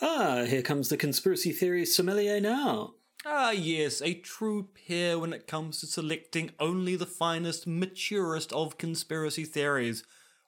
Ah, here comes the conspiracy theory sommelier now. Ah, yes, a true peer when it comes to selecting only the finest, maturest of conspiracy theories.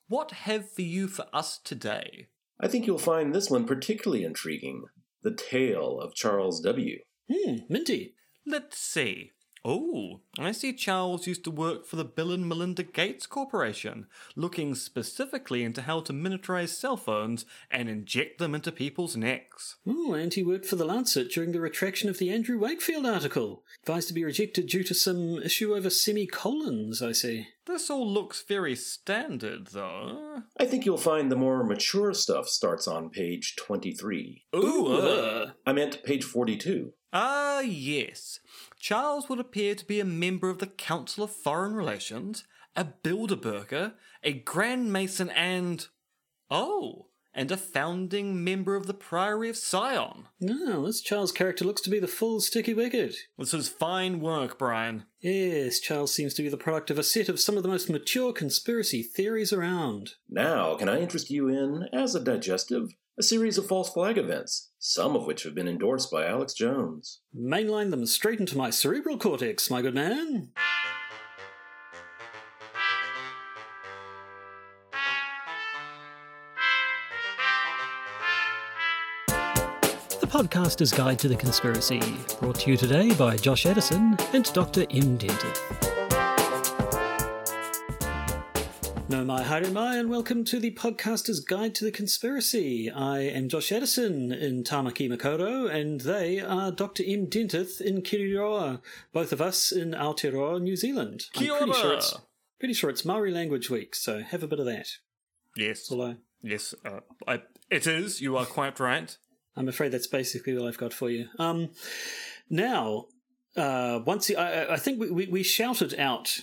What have for you for us today? I think you'll find this one particularly intriguing The Tale of Charles W. Hmm, minty. Let's see. Oh, I see Charles used to work for the Bill and Melinda Gates Corporation, looking specifically into how to miniaturize cell phones and inject them into people's necks. Oh, and he worked for the Lancet during the retraction of the Andrew Wakefield article. Advised to be rejected due to some issue over semicolons, I see. This all looks very standard, though. I think you'll find the more mature stuff starts on page 23. Ooh, uh. I meant page 42. Ah, yes. Charles would appear to be a member of the Council of Foreign Relations, a Bilderberger, a Grand Mason, and. Oh, and a founding member of the Priory of Sion. No, this Charles character looks to be the full sticky wicket. This is fine work, Brian. Yes, Charles seems to be the product of a set of some of the most mature conspiracy theories around. Now, can I interest you in, as a digestive, a series of false flag events, some of which have been endorsed by Alex Jones? Mainline them straight into my cerebral cortex, my good man. The Podcaster's Guide to the Conspiracy, brought to you today by Josh Edison and Dr. M. Dentith. Nau mai haere mai, and welcome to the Podcaster's Guide to the Conspiracy. I am Josh Edison in Tamaki Makaurau, and they are Dr. M. Dentith in Kirikiriroa, both of us in Aotearoa, New Zealand. I'm pretty sure it's pretty sure it's Maori language week, so have a bit of that. Yes. Although Yes, uh, I, it is. You are quite right. I'm afraid that's basically all I've got for you. Um, now, uh, once I, I think we, we, we shouted out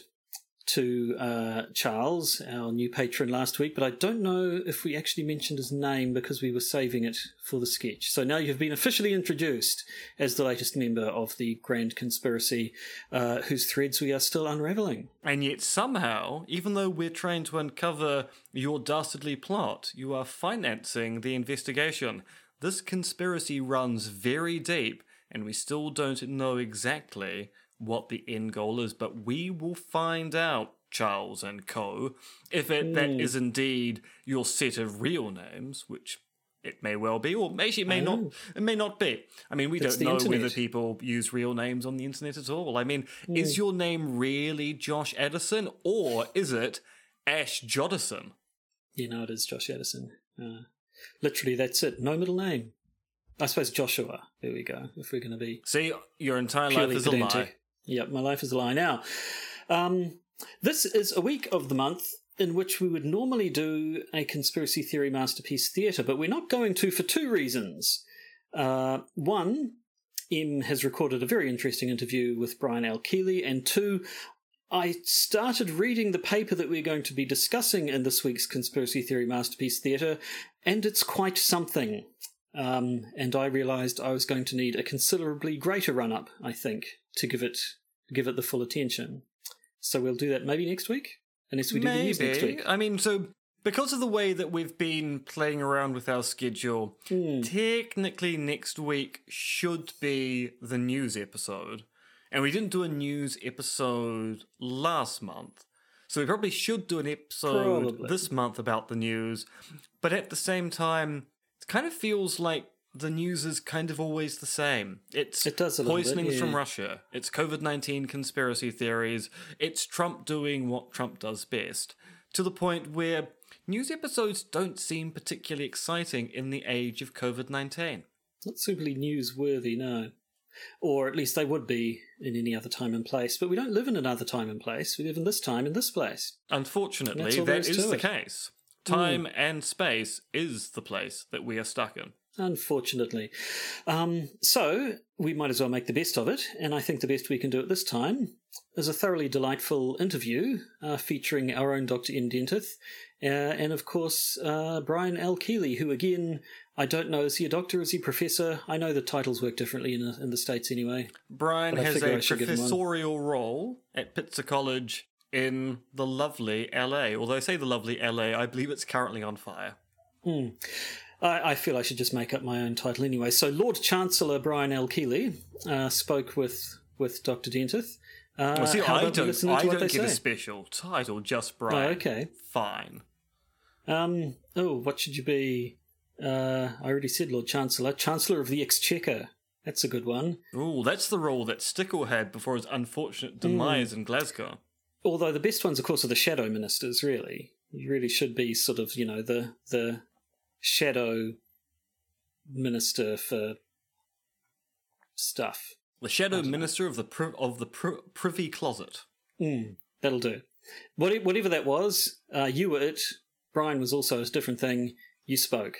to uh, Charles, our new patron, last week, but I don't know if we actually mentioned his name because we were saving it for the sketch. So now you've been officially introduced as the latest member of the Grand Conspiracy, uh, whose threads we are still unraveling. And yet, somehow, even though we're trying to uncover your dastardly plot, you are financing the investigation. This conspiracy runs very deep, and we still don't know exactly what the end goal is, but we will find out, Charles and Co., if it, that is indeed your set of real names, which it may well be, or actually it may not. It may not be. I mean, we It's don't know whether people use real names on the internet at all. I mean, is your name really Josh Edison, or is it Ash Jodison? You know, it is Josh Edison. Uh, literally, that's it. No middle name. I suppose Joshua. There we go. If we're going to be See, your entire life is a lie. Yep, my life is a lie. Now, um, this is a week of the month in which we would normally do a conspiracy theory masterpiece theatre, but we're not going to for two reasons. Uh, one, M has recorded a very interesting interview with Brian L. Keeley, and two, I started reading the paper that we're going to be discussing in this week's Conspiracy Theory Masterpiece Theatre, and it's quite something. Um, and I realised I was going to need a considerably greater run up, I think, to give it give it the full attention. So we'll do that maybe next week, unless we do the news next week. I mean, so because of the way that we've been playing around with our schedule, Hmm. technically next week should be the news episode. And we didn't do a news episode last month. So we probably should do an episode Probably. this month about the news. But at the same time, kind of feels like the news is kind of always the same. It's It does little bit, poisonings from. Russia. It's COVID 19 conspiracy theories. It's Trump doing what Trump does best. To the point where news episodes don't seem particularly exciting in the age of COVID 19. Not simply newsworthy, no. Or at least they would be in any other time and place. But we don't live in another time and place. We live in this time in this place. Unfortunately, That's all there that is is the it. case. Time and space is the place that we are stuck in. Unfortunately. Um, so we might as well make the best of it, and I think the best we can do at this time is a thoroughly delightful interview uh, featuring our own Dr. M. Dentith, uh, and of course uh, Brian L. Keeley, who again, I don't know, is he a doctor, is he a professor? I know the titles work differently in the, in the States anyway. Brian has a should give him one. professorial role at Pitzer College in the lovely LA. Although I say the lovely LA, I believe it's currently on fire. I, I, feel I should just make up my own title anyway. So, Lord Chancellor Brian L. Keeley uh, spoke with with Dr. Dentith. Uh, well, see, I don't, I don't get say? a special title, just Brian. Oh, okay. Fine. Um. Oh, what should you be? Uh, I already said Lord Chancellor. Chancellor of the Exchequer. That's a good one. Oh, that's the role that Stickle had before his unfortunate demise mm. in Glasgow. Although the best ones, of course, are the shadow ministers. Really, you really should be sort of, you know, the the shadow minister for stuff. The shadow minister know. of the pri- of the pri- privy closet. Mm, that'll do. Whatever that was, uh, you were it. Brian was also a different thing. You spoke.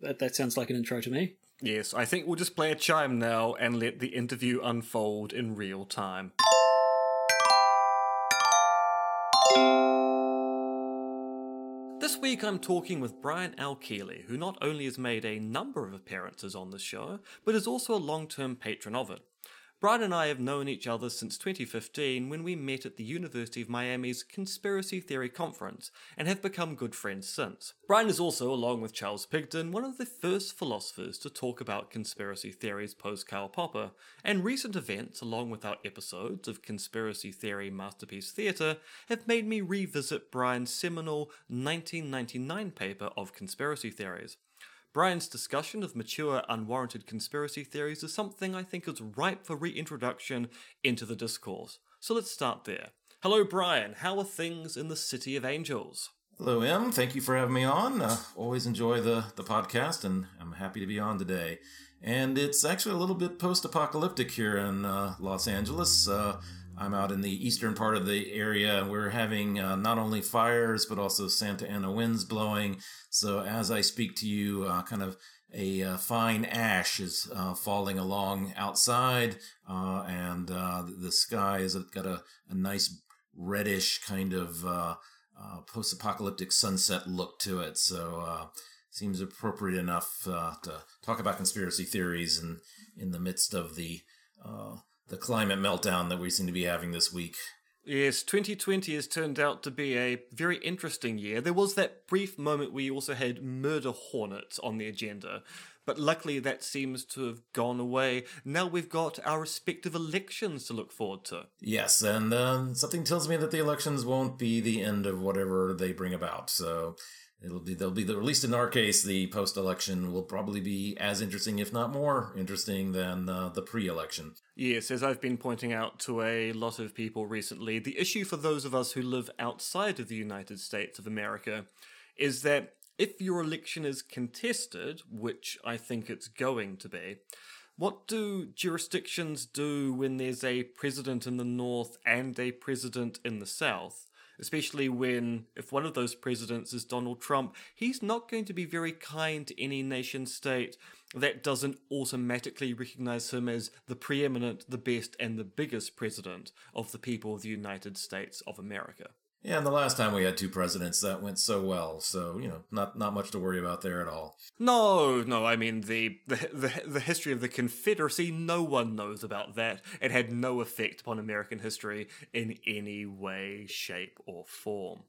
That that sounds like an intro to me. Yes, I think we'll just play a chime now and let the interview unfold in real time. Week I'm talking with Brian L. Keeley, who not only has made a number of appearances on the show, but is also a long term patron of it. Brian and I have known each other since 2015 when we met at the University of Miami's Conspiracy Theory Conference and have become good friends since. Brian is also, along with Charles Pigden, one of the first philosophers to talk about conspiracy theories post Karl Popper, and recent events, along with our episodes of Conspiracy Theory Masterpiece Theatre, have made me revisit Brian's seminal 1999 paper of conspiracy theories. Brian's discussion of mature, unwarranted conspiracy theories is something I think is ripe for reintroduction into the discourse. So let's start there. Hello, Brian. How are things in the City of Angels? Hello, Em. Thank you for having me on. Uh, always enjoy the, the podcast, and I'm happy to be on today. And it's actually a little bit post apocalyptic here in uh, Los Angeles. Uh, I'm out in the eastern part of the area. We're having uh, not only fires, but also Santa Ana winds blowing. So as I speak to you, uh, kind of a uh, fine ash is uh, falling along outside, uh, and uh, the sky has got a, a nice reddish kind of post apocalyptic sunset look to it. So seems appropriate enough to talk about conspiracy theories and in the midst of the the climate meltdown that we seem to be having this week. Yes, 2020 has turned out to be a very interesting year. There was that brief moment we also had murder hornets on the agenda, but luckily that seems to have gone away. Now we've got our respective elections to look forward to. Yes, and uh, something tells me that the elections won't be the end of whatever they bring about. So It'll be they'll be the, at least in our case the post election will probably be as interesting, if not more interesting, than uh, the pre election. Yes, as I've been pointing out to a lot of people recently, the issue for those of us who live outside of the United States of America is that if your election is contested, which I think it's going to be, what do jurisdictions do when there's a president in the north and a president in the south? Especially when, if one of those presidents is Donald Trump, he's not going to be very kind to any nation state that doesn't automatically recognize him as the preeminent, the best, and the biggest president of the people of the United States of America. Yeah, and the last time we had two presidents, that went so well. So you know, not not much to worry about there at all. No, no. I mean, the the the, the history of the Confederacy. No one knows about that. It had no effect upon American history in any way, shape, or form.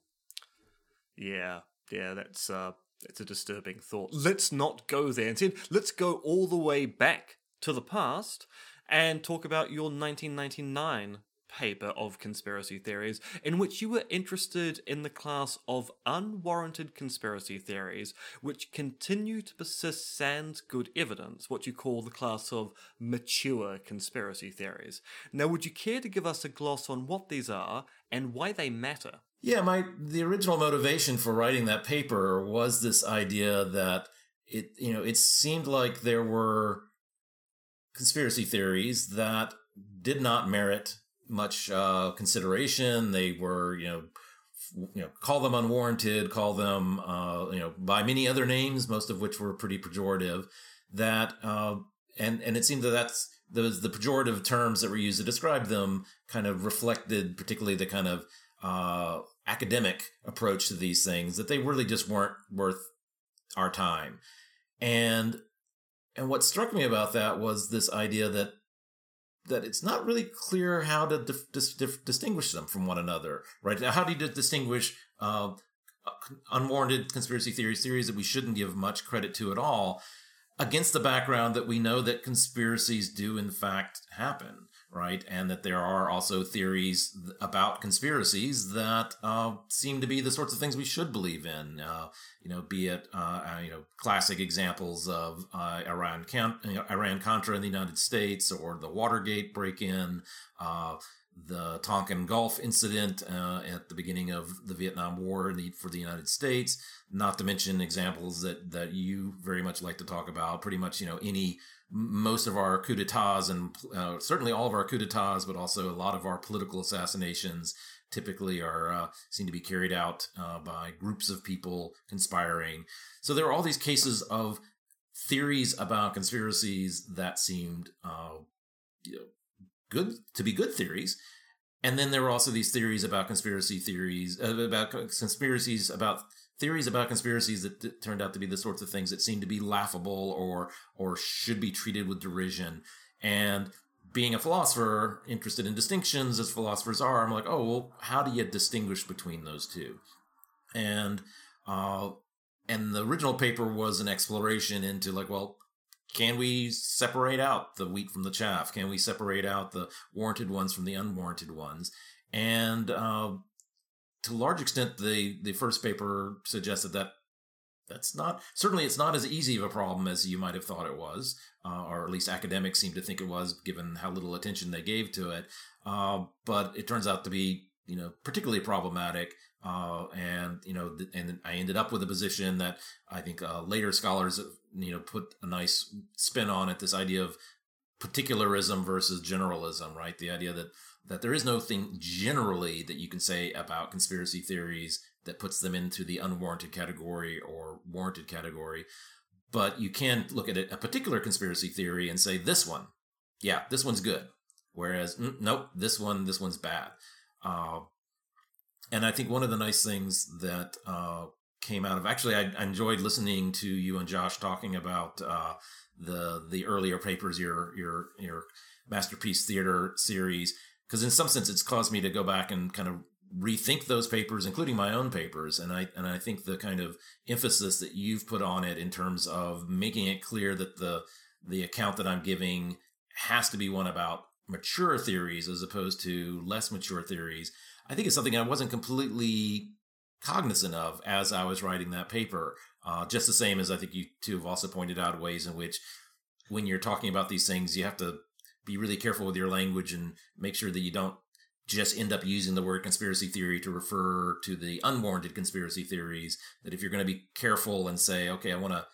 Yeah, yeah. That's uh, that's a disturbing thought. Let's not go there. Instead, let's go all the way back to the past and talk about your 1999 paper of conspiracy theories in which you were interested in the class of unwarranted conspiracy theories which continue to persist sans good evidence, what you call the class of mature conspiracy theories. Now, would you care to give us a gloss on what these are and why they matter? Yeah, my the original motivation for writing that paper was this idea that it you know it seemed like there were conspiracy theories that did not merit much uh, consideration. They were, you know, you know, call them unwarranted, call them, uh, you know, by many other names, most of which were pretty pejorative. That uh, and and it seemed that that's those the pejorative terms that were used to describe them kind of reflected, particularly the kind of uh, academic approach to these things that they really just weren't worth our time. And and what struck me about that was this idea that that it's not really clear how to dif- dif- distinguish them from one another, right? Now, how do you distinguish uh, unwarranted conspiracy theories, theories that we shouldn't give much credit to at all, against the background that we know that conspiracies do in fact happen, right? And that there are also theories about conspiracies that uh, seem to be the sorts of things we should believe in. Uh, you know, be it uh, uh you know classic examples of uh, Iran Iran Contra in the United States or the Watergate break-in uh, the Tonkin Gulf incident uh, at the beginning of the Vietnam War for the United States, not to mention examples that, that you very much like to talk about. Pretty much, you know, any, most of our coup d'etats and uh, certainly all of our coup d'etats, but also a lot of our political assassinations typically are, uh, seem to be carried out uh, by groups of people conspiring. So there are all these cases of theories about conspiracies that seemed, uh, you know, good to be good theories. And then there were also these theories about conspiracy theories, uh, about conspiracies, about theories about conspiracies that turned out to be the sorts of things that seemed to be laughable or or should be treated with derision. And being a philosopher, interested in distinctions as philosophers are, I'm like, oh well, how do you distinguish between those two? And uh, and the original paper was an exploration into like, well, can we separate out the wheat from the chaff? Can we separate out the warranted ones from the unwarranted ones? And uh, to a large extent, the the first paper suggested that that's not certainly it's not as easy of a problem as you might have thought it was, uh, or at least academics seem to think it was, given how little attention they gave to it. Uh, but it turns out to be you know particularly problematic. Uh, and you know, th- and I ended up with a position that I think uh, later scholars you know put a nice spin on it this idea of particularism versus generalism right? The idea that that there is no thing generally that you can say about conspiracy theories that puts them into the unwarranted category or warranted category. But you can look at it, a particular conspiracy theory and say this one. Yeah this one's good. Whereas mm, nope this one this one's bad. Uh, and i think one of the nice things that uh, came out of. Actually, I, enjoyed listening to you and Josh talking about uh, the the earlier papers, your your your masterpiece theater series, because in some sense, it's caused me to go back and kind of rethink those papers, including my own papers. And I and I think the kind of emphasis that you've put on it in terms of making it clear that the the account that I'm giving has to be one about mature theories as opposed to less mature theories. I think it's something I wasn't completely cognizant of as I was writing that paper. Uh, just the same as I think you two have also pointed out ways in which when you're talking about these things, you have to be really careful with your language and make sure that you don't just end up using the word conspiracy theory to refer to the unwarranted conspiracy theories. That if you're going to be careful and say, okay, I want to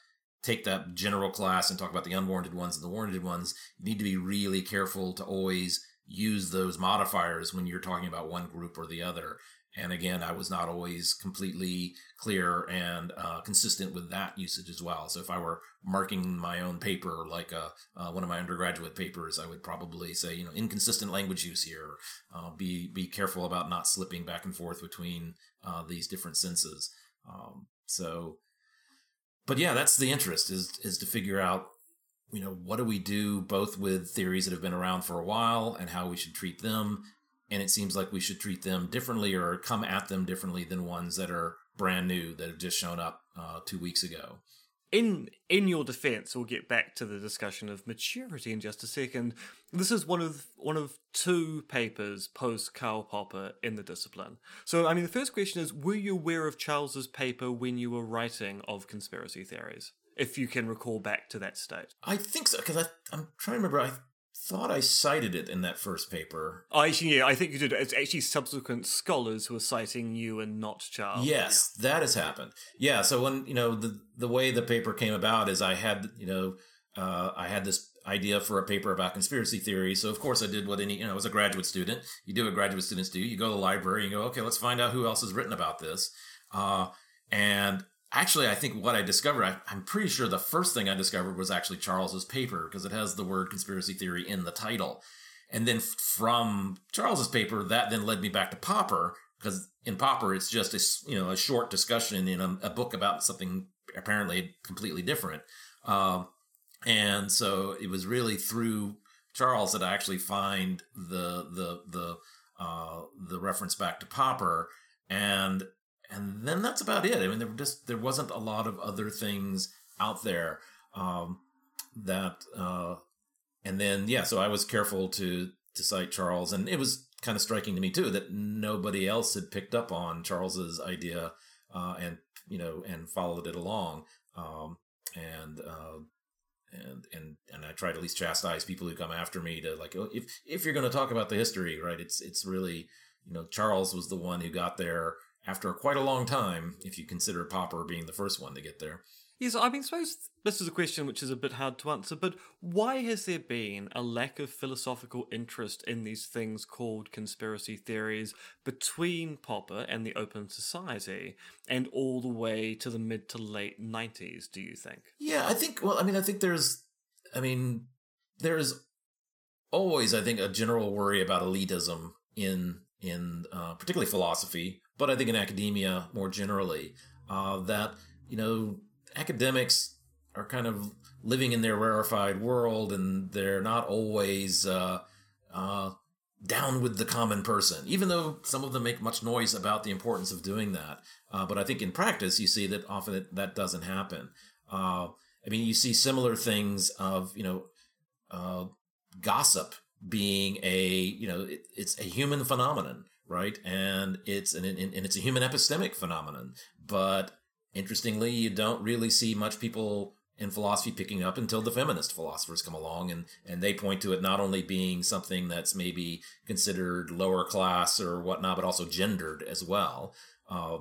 take that general class and talk about the unwarranted ones and the warranted ones, you need to be really careful to always use those modifiers when you're talking about one group or the other. And again, I was not always completely clear and uh, consistent with that usage as well. So if I were marking my own paper, like a, uh, uh, one of my undergraduate papers, I would probably say, you know, inconsistent language use here. Uh, be be careful about not slipping back and forth between uh, these different senses. Um, so, but yeah, that's the interest is is to figure out you know what do we do both with theories that have been around for a while and how we should treat them and it seems like we should treat them differently or come at them differently than ones that are brand new that have just shown up uh, two weeks ago. In in your defense, we'll get back to the discussion of maturity in just a second. This is one of one of two papers post Karl Popper in the discipline. So, I mean, the first question is: Were you aware of Charles's paper when you were writing of conspiracy theories? If you can recall back to that state, I think so because I'm trying to remember. I thought I cited it in that first paper. Oh, actually, yeah, I think you did. It's actually subsequent scholars who are citing you and not Charles. Yes, that has happened. Yeah, so when you know the the way the paper came about is I had you know uh, I had this idea for a paper about conspiracy theory. So of course I did what any you know as a graduate student you do what graduate students do. You go to the library and go, okay, let's find out who else has written about this. Uh, and actually, I think what I discovered, I, am pretty sure the first thing I discovered was actually Charles's paper because it has the word conspiracy theory in the title. And then from Charles's paper, that then led me back to Popper because in Popper, it's just a, you know, a short discussion in a, a book about something apparently completely different. Um, and so it was really through Charles that I actually find the, the, the, uh, the reference back to Popper. And and then that's about it. I mean, there just there wasn't a lot of other things out there um, that, uh, and then yeah, so I was careful to to cite Charles, and it was kind of striking to me too that nobody else had picked up on Charles's idea uh, and you know and followed it along, um, and. Uh, and and and I try to at least chastise people who come after me to like oh, if if you're going to talk about the history, right? It's it's really you know Charles was the one who got there after quite a long time, if you consider Popper being the first one to get there. Yes, I mean, suppose this is a question which is a bit hard to answer, but why has there been a lack of philosophical interest in these things called conspiracy theories between Popper and the Open Society and all the way to the mid to late 90s, do you think? Yeah, I think, well, I mean, I think there's, I mean, there's always, I think, a general worry about elitism in, in uh, particularly philosophy, but I think in academia more generally, uh, that, you know, academics are kind of living in their rarefied world and they're not always uh, uh, down with the common person, even though some of them make much noise about the importance of doing that. Uh, but I think in practice, you see that often it, that doesn't happen. Uh, I mean, you see similar things of, you know, gossip being a, you know, it, it's a human phenomenon, right? And it's an, and it's a human epistemic phenomenon. But interestingly, you don't really see much people in philosophy picking up until the feminist philosophers come along and, and they point to it not only being something that's maybe considered lower class or whatnot, but also gendered as well. Uh,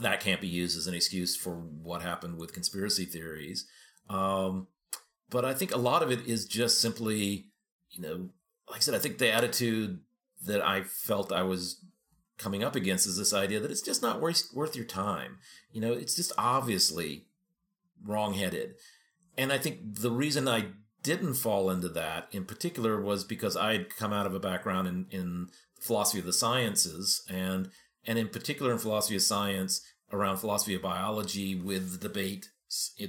that can't be used as an excuse for what happened with conspiracy theories. Um, but I think a lot of it is just simply, you know, like I said, I think the attitude that I felt I was coming up against is this idea that it's just not worth, worth your time. You know, it's just obviously wrongheaded. And I think the reason I didn't fall into that in particular was because I had come out of a background in, in philosophy of the sciences and and in particular in philosophy of science around philosophy of biology with the debate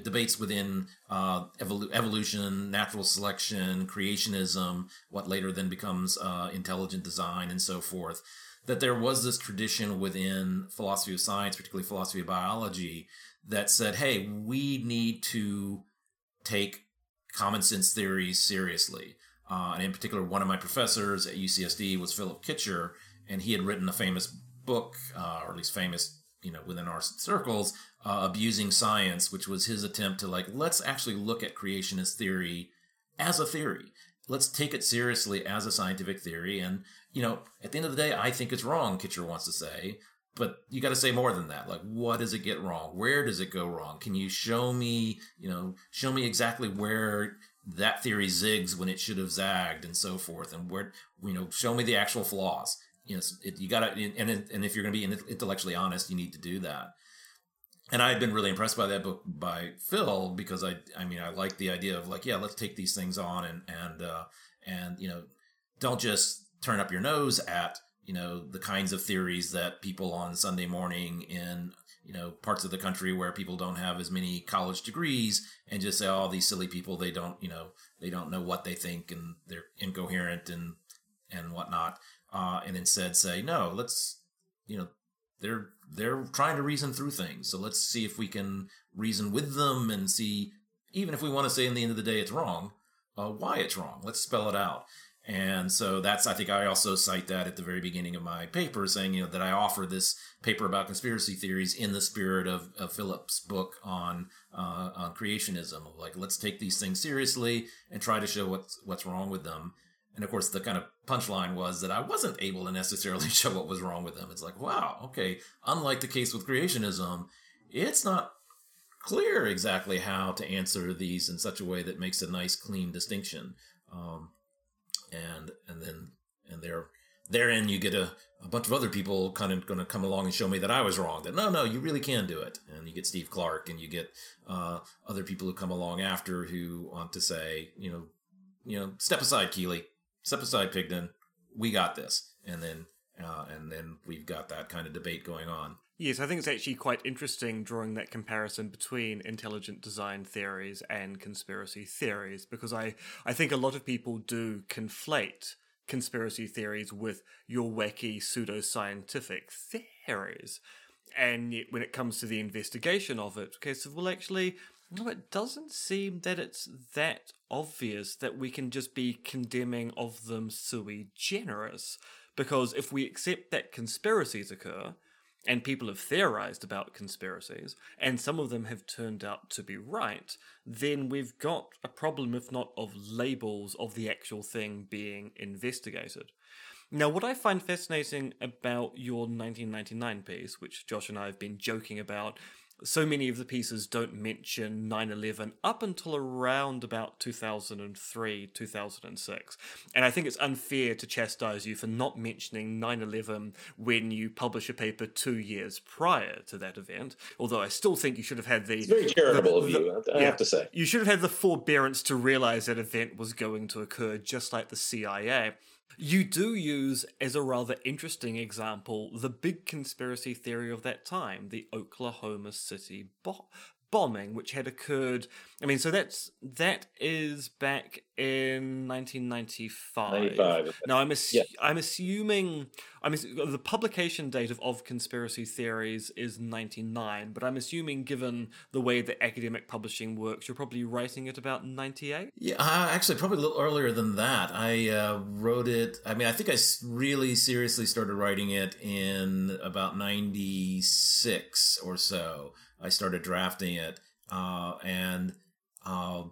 debates within uh, evolu- evolution, natural selection, creationism, what later then becomes uh, intelligent design, and so forth that there was this tradition within philosophy of science, particularly philosophy of biology, that said, hey, we need to take common sense theories seriously. Uh, and in particular, one of my professors at UCSD was Philip Kitcher, and he had written a famous book, uh, or at least famous, you know, within our circles, uh, abusing science, which was his attempt to like, let's actually look at creationist theory as a theory. Let's take it seriously as a scientific theory, and you know, at the end of the day, I think it's wrong, Kitcher wants to say, but you got to say more than that. Like, what does it get wrong? Where does it go wrong? Can you show me, you know, show me exactly where that theory zigs when it should have zagged and so forth? And where, you know, show me the actual flaws. You know, it, you got to, and, and if you're going to be intellectually honest, you need to do that. And I had been really impressed by that book by Phil because I, I mean, I like the idea of like, yeah, let's take these things on and, and, uh, and, you know, don't just turn up your nose at you know the kinds of theories that people on Sunday morning in you know parts of the country where people don't have as many college degrees and just say oh these silly people they don't you know they don't know what they think and they're incoherent and and whatnot uh, and instead say no let's you know they're they're trying to reason through things so let's see if we can reason with them and see even if we want to say in the end of the day it's wrong uh, why it's wrong let's spell it out and so that's, I think I also cite that at the very beginning of my paper, saying, you know, that I offer this paper about conspiracy theories in the spirit of, of Philip's book on, uh, on creationism. Like, let's take these things seriously and try to show what's, what's wrong with them. And of course, the kind of punchline was that I wasn't able to necessarily show what was wrong with them. It's like, wow, okay, unlike the case with creationism, it's not clear exactly how to answer these in such a way that makes a nice, clean distinction. Um, and and then and there therein you get a, a bunch of other people kind of going to come along and show me that I was wrong. That no, no, you really can do it. And you get Steve Clarke, and you get uh, other people who come along after who want to say, you know, you know, step aside, Keeley, step aside, Pigden, we got this. And then uh, and then we've got that kind of debate going on. Yes, I think it's actually quite interesting drawing that comparison between intelligent design theories and conspiracy theories because I, I think a lot of people do conflate conspiracy theories with your wacky pseudoscientific theories. and yet when it comes to the investigation of it, okay, so well, actually, no, it doesn't seem that it's that obvious that we can just be condemning of them sui generis. Because if we accept that conspiracies occur, and people have theorized about conspiracies, and some of them have turned out to be right, then we've got a problem, if not of labels, of the actual thing being investigated. Now, what I find fascinating about your 1999 piece, which Josh and I have been joking about, so many of the pieces don't mention 9-11 up until around about 2003 2006 and i think it's unfair to chastise you for not mentioning 9-11 when you publish a paper two years prior to that event although i still think you should have had the It's very charitable the- of the- you, I yeah. have to say. you should have had the forbearance to realize that event was going to occur, just like the CIA. You do use, as a rather interesting example, the big conspiracy theory of that time, the Oklahoma City bo- bombing, which had occurred. I mean, so that's that is back in 1995. 95. Now, I'm assu- Yeah. I'm assuming I'm ass- the publication date of of conspiracy theories is 99, but I'm assuming given the way that academic publishing works, you're probably writing it about 98. Yeah, uh, actually, probably a little earlier than that. I uh, wrote it. I mean, I think I really seriously started writing it in about '96 or so. I started drafting it, uh, and uh,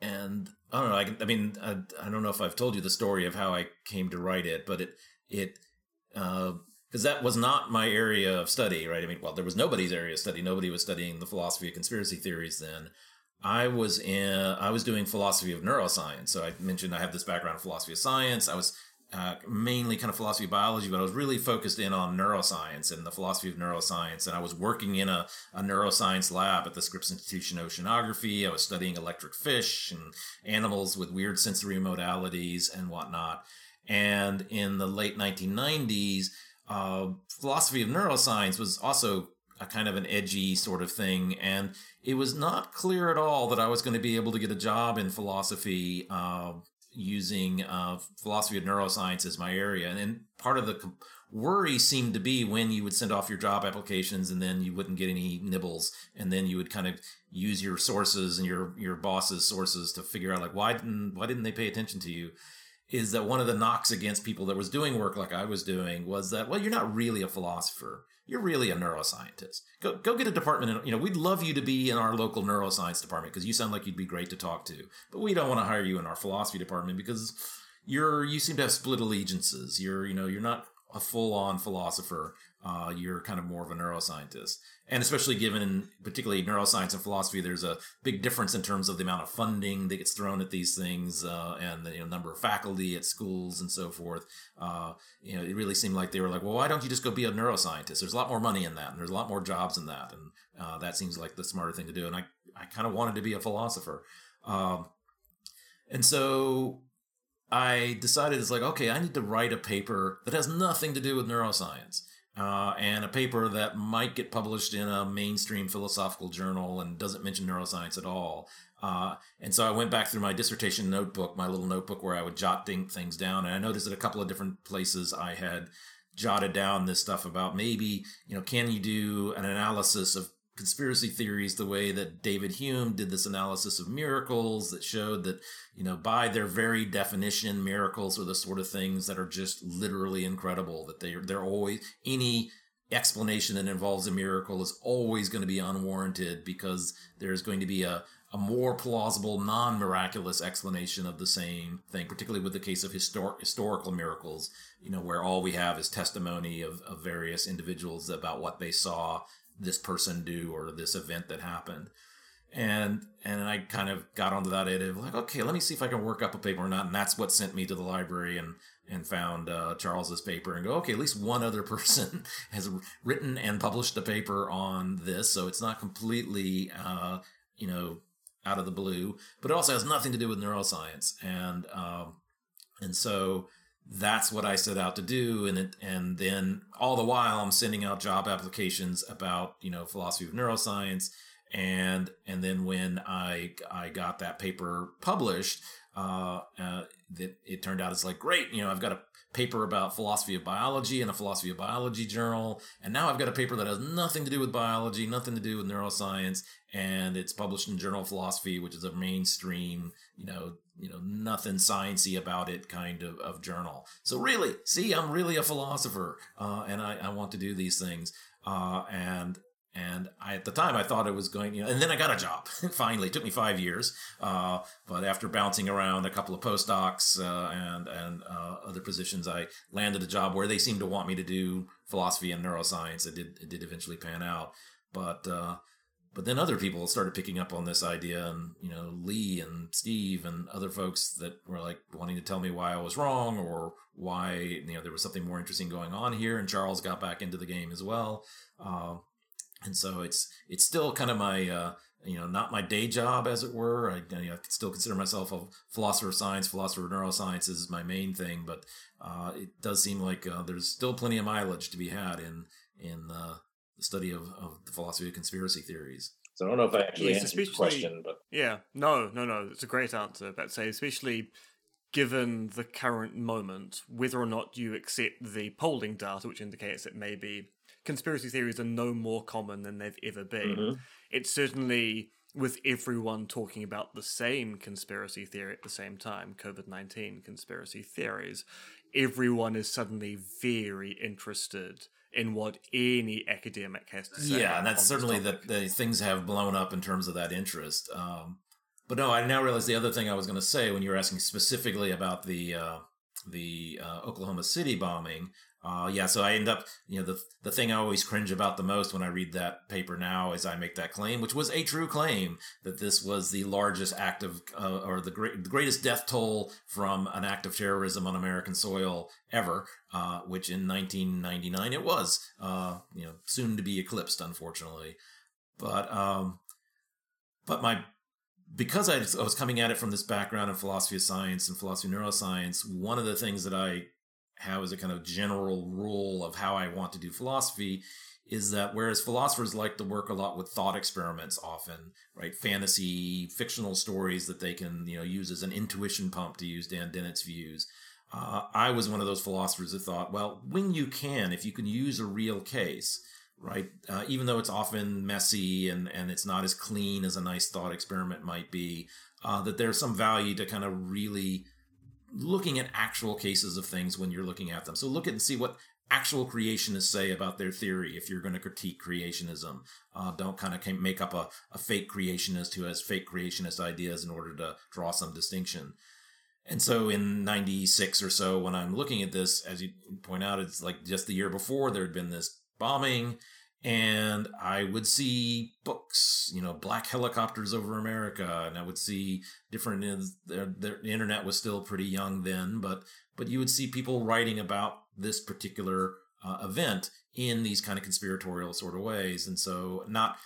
and I don't know. I, I mean, I, I don't know if I've told you the story of how I came to write it, but it it because that was not my area of study, right? I mean, well, there was nobody's area of study. Nobody was studying the philosophy of conspiracy theories then. I was in, I was doing philosophy of neuroscience. So I mentioned I have this background in philosophy of science. I was uh, mainly kind of philosophy of biology, but I was really focused in on neuroscience and the philosophy of neuroscience. And I was working in a, a neuroscience lab at the Scripps Institution Oceanography. I was studying electric fish and animals with weird sensory modalities and whatnot. And in the late 1990s, uh, philosophy of neuroscience was also a kind of an edgy sort of thing. And it was not clear at all that I was going to be able to get a job in philosophy uh, using uh, philosophy of neuroscience as my area. And then part of the worry seemed to be when you would send off your job applications and then you wouldn't get any nibbles. And then you would kind of use your sources and your, your boss's sources to figure out like, why didn't, why didn't they pay attention to you? is that one of the knocks against people that was doing work like I was doing was that well you're not really a philosopher you're really a neuroscientist. Go go get a department in, you know we'd love you to be in our local neuroscience department because you sound like you'd be great to talk to. But we don't want to hire you in our philosophy department because you're you seem to have split allegiances. You're you know you're not a full-on philosopher uh, you're kind of more of a neuroscientist. And especially given particularly neuroscience and philosophy there's a big difference in terms of the amount of funding that gets thrown at these things uh, and the you know, number of faculty at schools and so forth. Uh, you know it really seemed like they were like well why don't you just go be a neuroscientist? There's a lot more money in that and there's a lot more jobs in that and uh, that seems like the smarter thing to do and i, I kind of wanted to be a philosopher. Um, and so I decided it's like, okay, I need to write a paper that has nothing to do with neuroscience. Uh, and a paper that might get published in a mainstream philosophical journal and doesn't mention neuroscience at all. Uh, and so I went back through my dissertation notebook, my little notebook where I would jot things down. And I noticed that a couple of different places I had jotted down this stuff about maybe, you know, can you do an analysis of conspiracy theories the way that David Hume did this analysis of miracles that showed that, you know, by their very definition, miracles are the sort of things that are just literally incredible, that they're, they're always, any explanation that involves a miracle is always going to be unwarranted because there's going to be a, a more plausible, non miraculous explanation of the same thing, particularly with the case of histor- historical miracles, you know, where all we have is testimony of, of various individuals about what they saw this person do or this event that happened. And and I kind of got onto that idea of like, okay, let me see if I can work up a paper or not. And that's what sent me to the library and and found uh, Charles's paper and go, okay, at least one other person has written and published a paper on this, so it's not completely, uh, you know, out of the blue. But it also has nothing to do with neuroscience, and um, and so that's what I set out to do. And it, and then all the while I'm sending out job applications about, you know, philosophy of neuroscience and and then when I I got that paper published, uh, uh, that it turned out it's like great, you know, I've got a paper about philosophy of biology in a philosophy of biology journal, and now I've got a paper that has nothing to do with biology, nothing to do with neuroscience, and it's published in Journal of Philosophy, which is a mainstream, you know, you know, nothing sciency about it kind of, of journal. So really, see, I'm really a philosopher, uh, and I, I want to do these things. Uh, and and I, at the time, I thought it was going, you know, and then I got a job. Finally, it took me five years, uh, but after bouncing around a couple of postdocs uh, and and uh, other positions, I landed a job where they seemed to want me to do philosophy and neuroscience. It did it did eventually pan out, but uh, but then other people started picking up on this idea, and you know, Lee and Steve and other folks that were like wanting to tell me why I was wrong or why you know there was something more interesting going on here. And Charles got back into the game as well. And so it's it's still kind of my uh, you know not my day job as it were. I, you know, I still consider myself a philosopher of science, philosopher of neuroscience is my main thing, but uh, it does seem like uh, there's still plenty of mileage to be had in in uh, the study of, of the philosophy of conspiracy theories. So I don't know if I actually yes, answered the question, but yeah, no, no, no, it's a great answer. But say especially given the current moment, whether or not you accept the polling data, which indicates that maybe conspiracy theories are no more common than they've ever been. Mm-hmm. It's certainly with everyone talking about the same conspiracy theory at the same time, COVID 19 conspiracy theories, everyone is suddenly very interested in what any academic has to say. Yeah, and that's certainly that the things have blown up in terms of that interest. Um, but no, I now realize the other thing I was going to say when you were asking specifically about the uh, the uh, Oklahoma City bombing uh, yeah, so I end up, you know, the the thing I always cringe about the most when I read that paper now is I make that claim, which was a true claim that this was the largest act of, uh, or the, great, the greatest death toll from an act of terrorism on American soil ever, uh, which in 1999 it was, uh, you know, soon to be eclipsed, unfortunately. But, um, but my because I was coming at it from this background in philosophy of science and philosophy of neuroscience, one of the things that I have as a kind of general rule of how I want to do philosophy is that whereas philosophers like to work a lot with thought experiments often, right? Fantasy, fictional stories that they can, you know, use as an intuition pump to use Dan Dennett's views. Uh, I was one of those philosophers that thought, well, when you can, if you can use a real case, right? Uh, even though it's often messy and, and it's not as clean as a nice thought experiment might be, uh, that there's some value to kind of really looking at actual cases of things when you're looking at them. So look at and see what actual creationists say about their theory if you're going to critique creationism. Uh, don't kind of make up a, a fake creationist who has fake creationist ideas in order to draw some distinction. And so in 96 or so, when I'm looking at this, as you point out, it's like just the year before there had been this bombing and I would see books, you know, black helicopters over America, and I would see different. The, the internet was still pretty young then, but but you would see people writing about this particular uh, event in these kind of conspiratorial sort of ways, and so not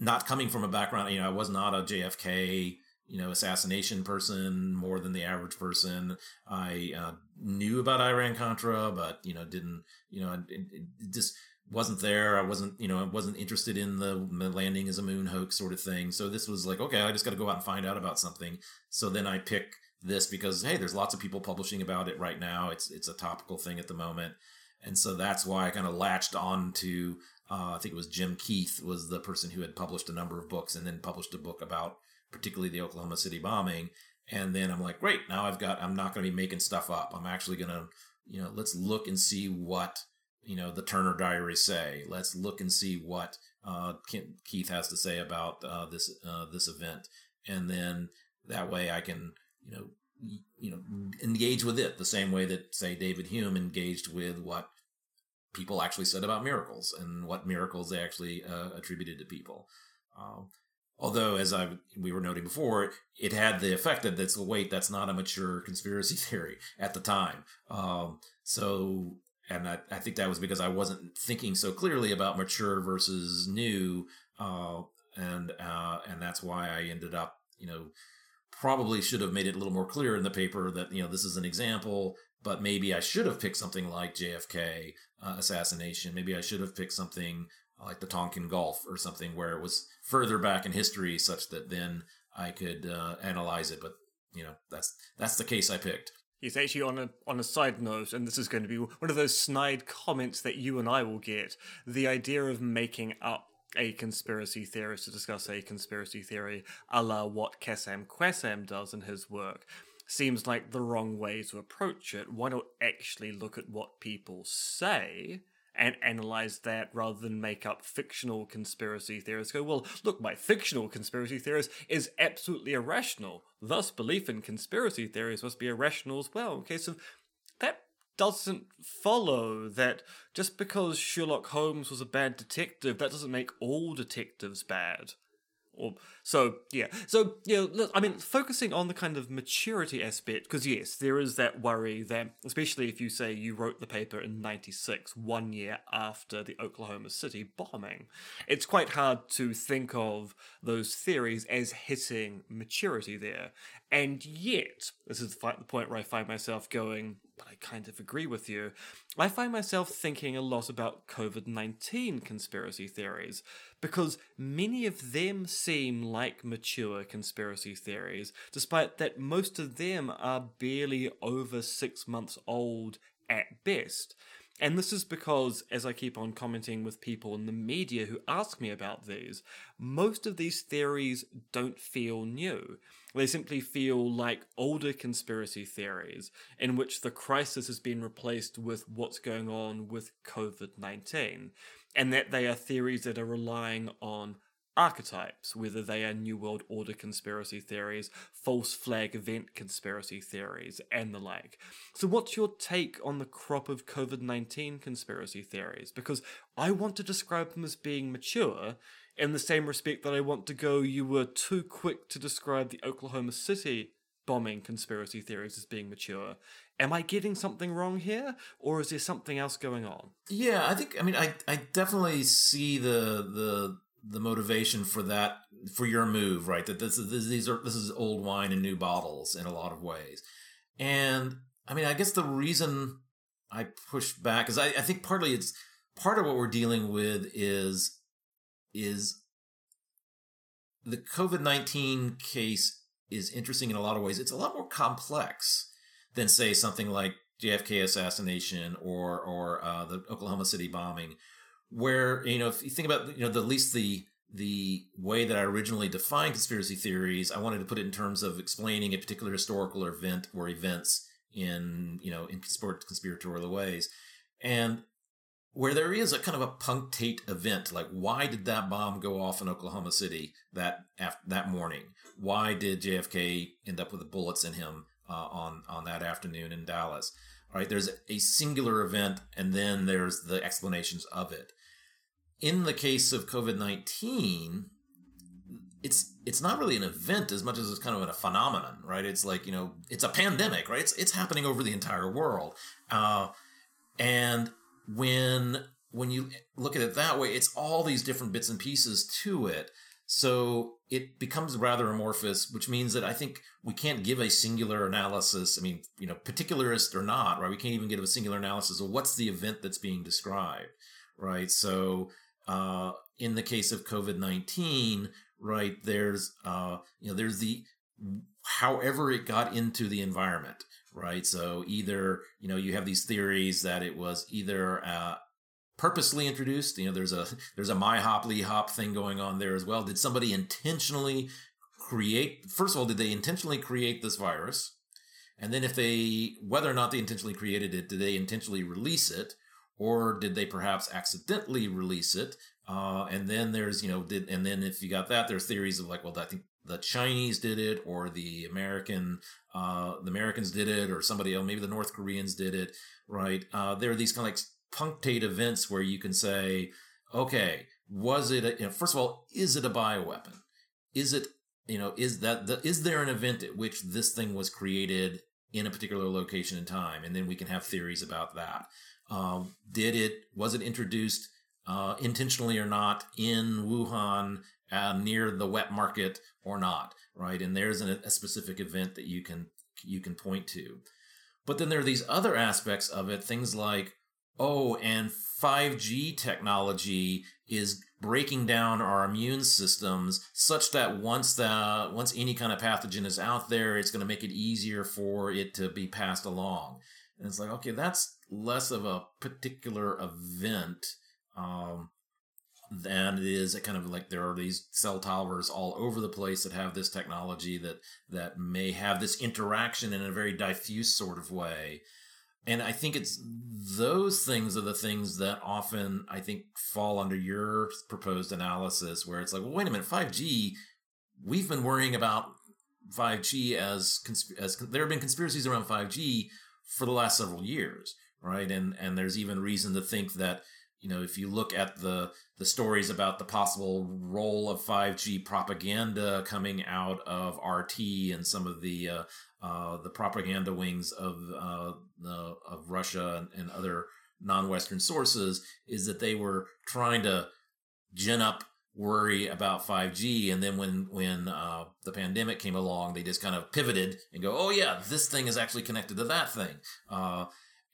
not coming from a background, you know, I was not a JFK you know assassination person more than the average person. I uh, knew about Iran Contra, but you know didn't you know it, it just wasn't there. I wasn't, you know, I wasn't interested in the, landing as a moon hoax sort of thing. So this was like, okay, I just got to go out and find out about something. So then I pick this because hey, there's lots of people publishing about it right now. It's it's a topical thing at the moment, and so that's why I kind of latched on to. Uh, I think it was Jim Keith was the person who had published a number of books and then published a book about particularly the Oklahoma City bombing. And then I'm like, great, now I've got. I'm not going to be making stuff up. I'm actually going to, you know, let's look and see what you know the Turner Diaries say. Let's look and see what uh, Keith has to say about uh, this uh, this event, and then that way I can you know you know engage with it the same way that say David Hume engaged with what people actually said about miracles and what miracles they actually uh, attributed to people. Um, although, as I we were noting before, it had the effect that that's wait that's not a mature conspiracy theory at the time. Um, so and I, I, think that was because I wasn't thinking so clearly about mature versus new, uh, and uh, and that's why I ended up, you know, probably should have made it a little more clear in the paper that you know this is an example, but maybe I should have picked something like JFK uh, assassination. Maybe I should have picked something like the Tonkin Gulf or something, where it was further back in history, such that then I could uh, analyze it. But you know, that's that's the case I picked. Yes, actually, on a on a side note, and this is going to be one of those snide comments that you and I will get. The idea of making up a conspiracy theorist to discuss a conspiracy theory, a la what Cassam Quassam does in his work, seems like the wrong way to approach it. Why not actually look at what people say and analyze that rather than make up fictional conspiracy theorists? Go, well, look, my fictional conspiracy theorist is absolutely irrational. Thus, belief in conspiracy theories must be irrational as well. Okay, so that doesn't follow that just because Sherlock Holmes was a bad detective, that doesn't make all detectives bad. Or so yeah. So yeah, look, I mean, focusing on the kind of maturity aspect, because yes, there is that worry that, especially if you say you wrote the paper in '96, one year after the Oklahoma City bombing, it's quite hard to think of those theories as hitting maturity there. And yet, this is the point where I find myself going, but I kind of agree with you. I find myself thinking a lot about COVID 19 conspiracy theories because many of them seem like mature conspiracy theories, despite that most of them are barely over six months old at best. And this is because, as I keep on commenting with people in the media who ask me about these, most of these theories don't feel new. They simply feel like older conspiracy theories in which the crisis has been replaced with what's going on with COVID 19, and that they are theories that are relying on archetypes, whether they are New World Order conspiracy theories, false flag event conspiracy theories, and the like. So, what's your take on the crop of COVID 19 conspiracy theories? Because I want to describe them as being mature in the same respect that I want to go, you were too quick to describe the Oklahoma City bombing conspiracy theories as being mature. Am I getting something wrong here, or is there something else going on? Yeah, I think. I mean, I I definitely see the the the motivation for that for your move, right? That this is this, these are this is old wine in new bottles in a lot of ways, and I mean, I guess the reason I push back is I, I think partly it's part of what we're dealing with is is the COVID nineteen case is interesting in a lot of ways. It's a lot more complex than say something like JFK assassination or or uh, the Oklahoma City bombing, where you know if you think about you know the, at least the the way that I originally defined conspiracy theories, I wanted to put it in terms of explaining a particular historical event or events in you know in conspiratorial ways, and where there is a kind of a punctate event, like why did that bomb go off in Oklahoma City that after, that morning? Why did JFK end up with the bullets in him uh, on on that afternoon in Dallas? Right, there's a singular event, and then there's the explanations of it in the case of COVID nineteen, it's it's not really an event as much as it's kind of a phenomenon, right? It's like you know, it's a pandemic, right? It's it's happening over the entire world, uh, and when when you look at it that way, it's all these different bits and pieces to it. So it becomes rather amorphous, which means that I think we can't give a singular analysis. I mean, you know, particularist or not, right? We can't even give a singular analysis of what's the event that's being described, right? So uh, in the case of COVID nineteen, right? There's uh, you know there's the however it got into the environment, right? So either you know you have these theories that it was either uh, purposely introduced. You know, there's a there's a MIHOP LIHOP thing going on there as well. Did somebody intentionally create? First of all, did they intentionally create this virus? And then if they, whether or not they intentionally created it, did they intentionally release it? or did they perhaps accidentally release it? Uh, and then there's, you know, did and then if you got that, there's theories of like, well, I think the Chinese did it, or the American, uh, the Americans did it, or somebody else, maybe the North Koreans did it, right? Uh, there are these kind of like punctate events where you can say, okay, was it? A, you know, first of all, is it a bioweapon? Is it, you know, is that the, is there an event at which this thing was created in a particular location and time? And then we can have theories about that. Um, did it was it introduced uh, intentionally or not in Wuhan uh, near the wet market or not? Right, and there's an, a specific event that you can you can point to. But then there are these other aspects of it, things like oh, and 5G technology is breaking down our immune systems such that once the once any kind of pathogen is out there, it's going to make it easier for it to be passed along. And it's like, okay, that's less of a particular event um, than it is kind of like there are these cell towers all over the place that have this technology that that may have this interaction in a very diffuse sort of way and I think it's those things are the things that often I think fall under your proposed analysis, where it's like, well, wait a minute, 5G, we've been worrying about 5G as as there have been conspiracies around 5G for the last several years, right? And and there's even reason to think that you know if you look at the the stories about the possible role of 5G propaganda coming out of RT and some of the uh, uh, the propaganda wings of uh, of Russia and, and other non-Western sources is that they were trying to gin up worry about 5G, and then when when uh, the pandemic came along, they just kind of pivoted and go, "Oh yeah, this thing is actually connected to that thing," uh,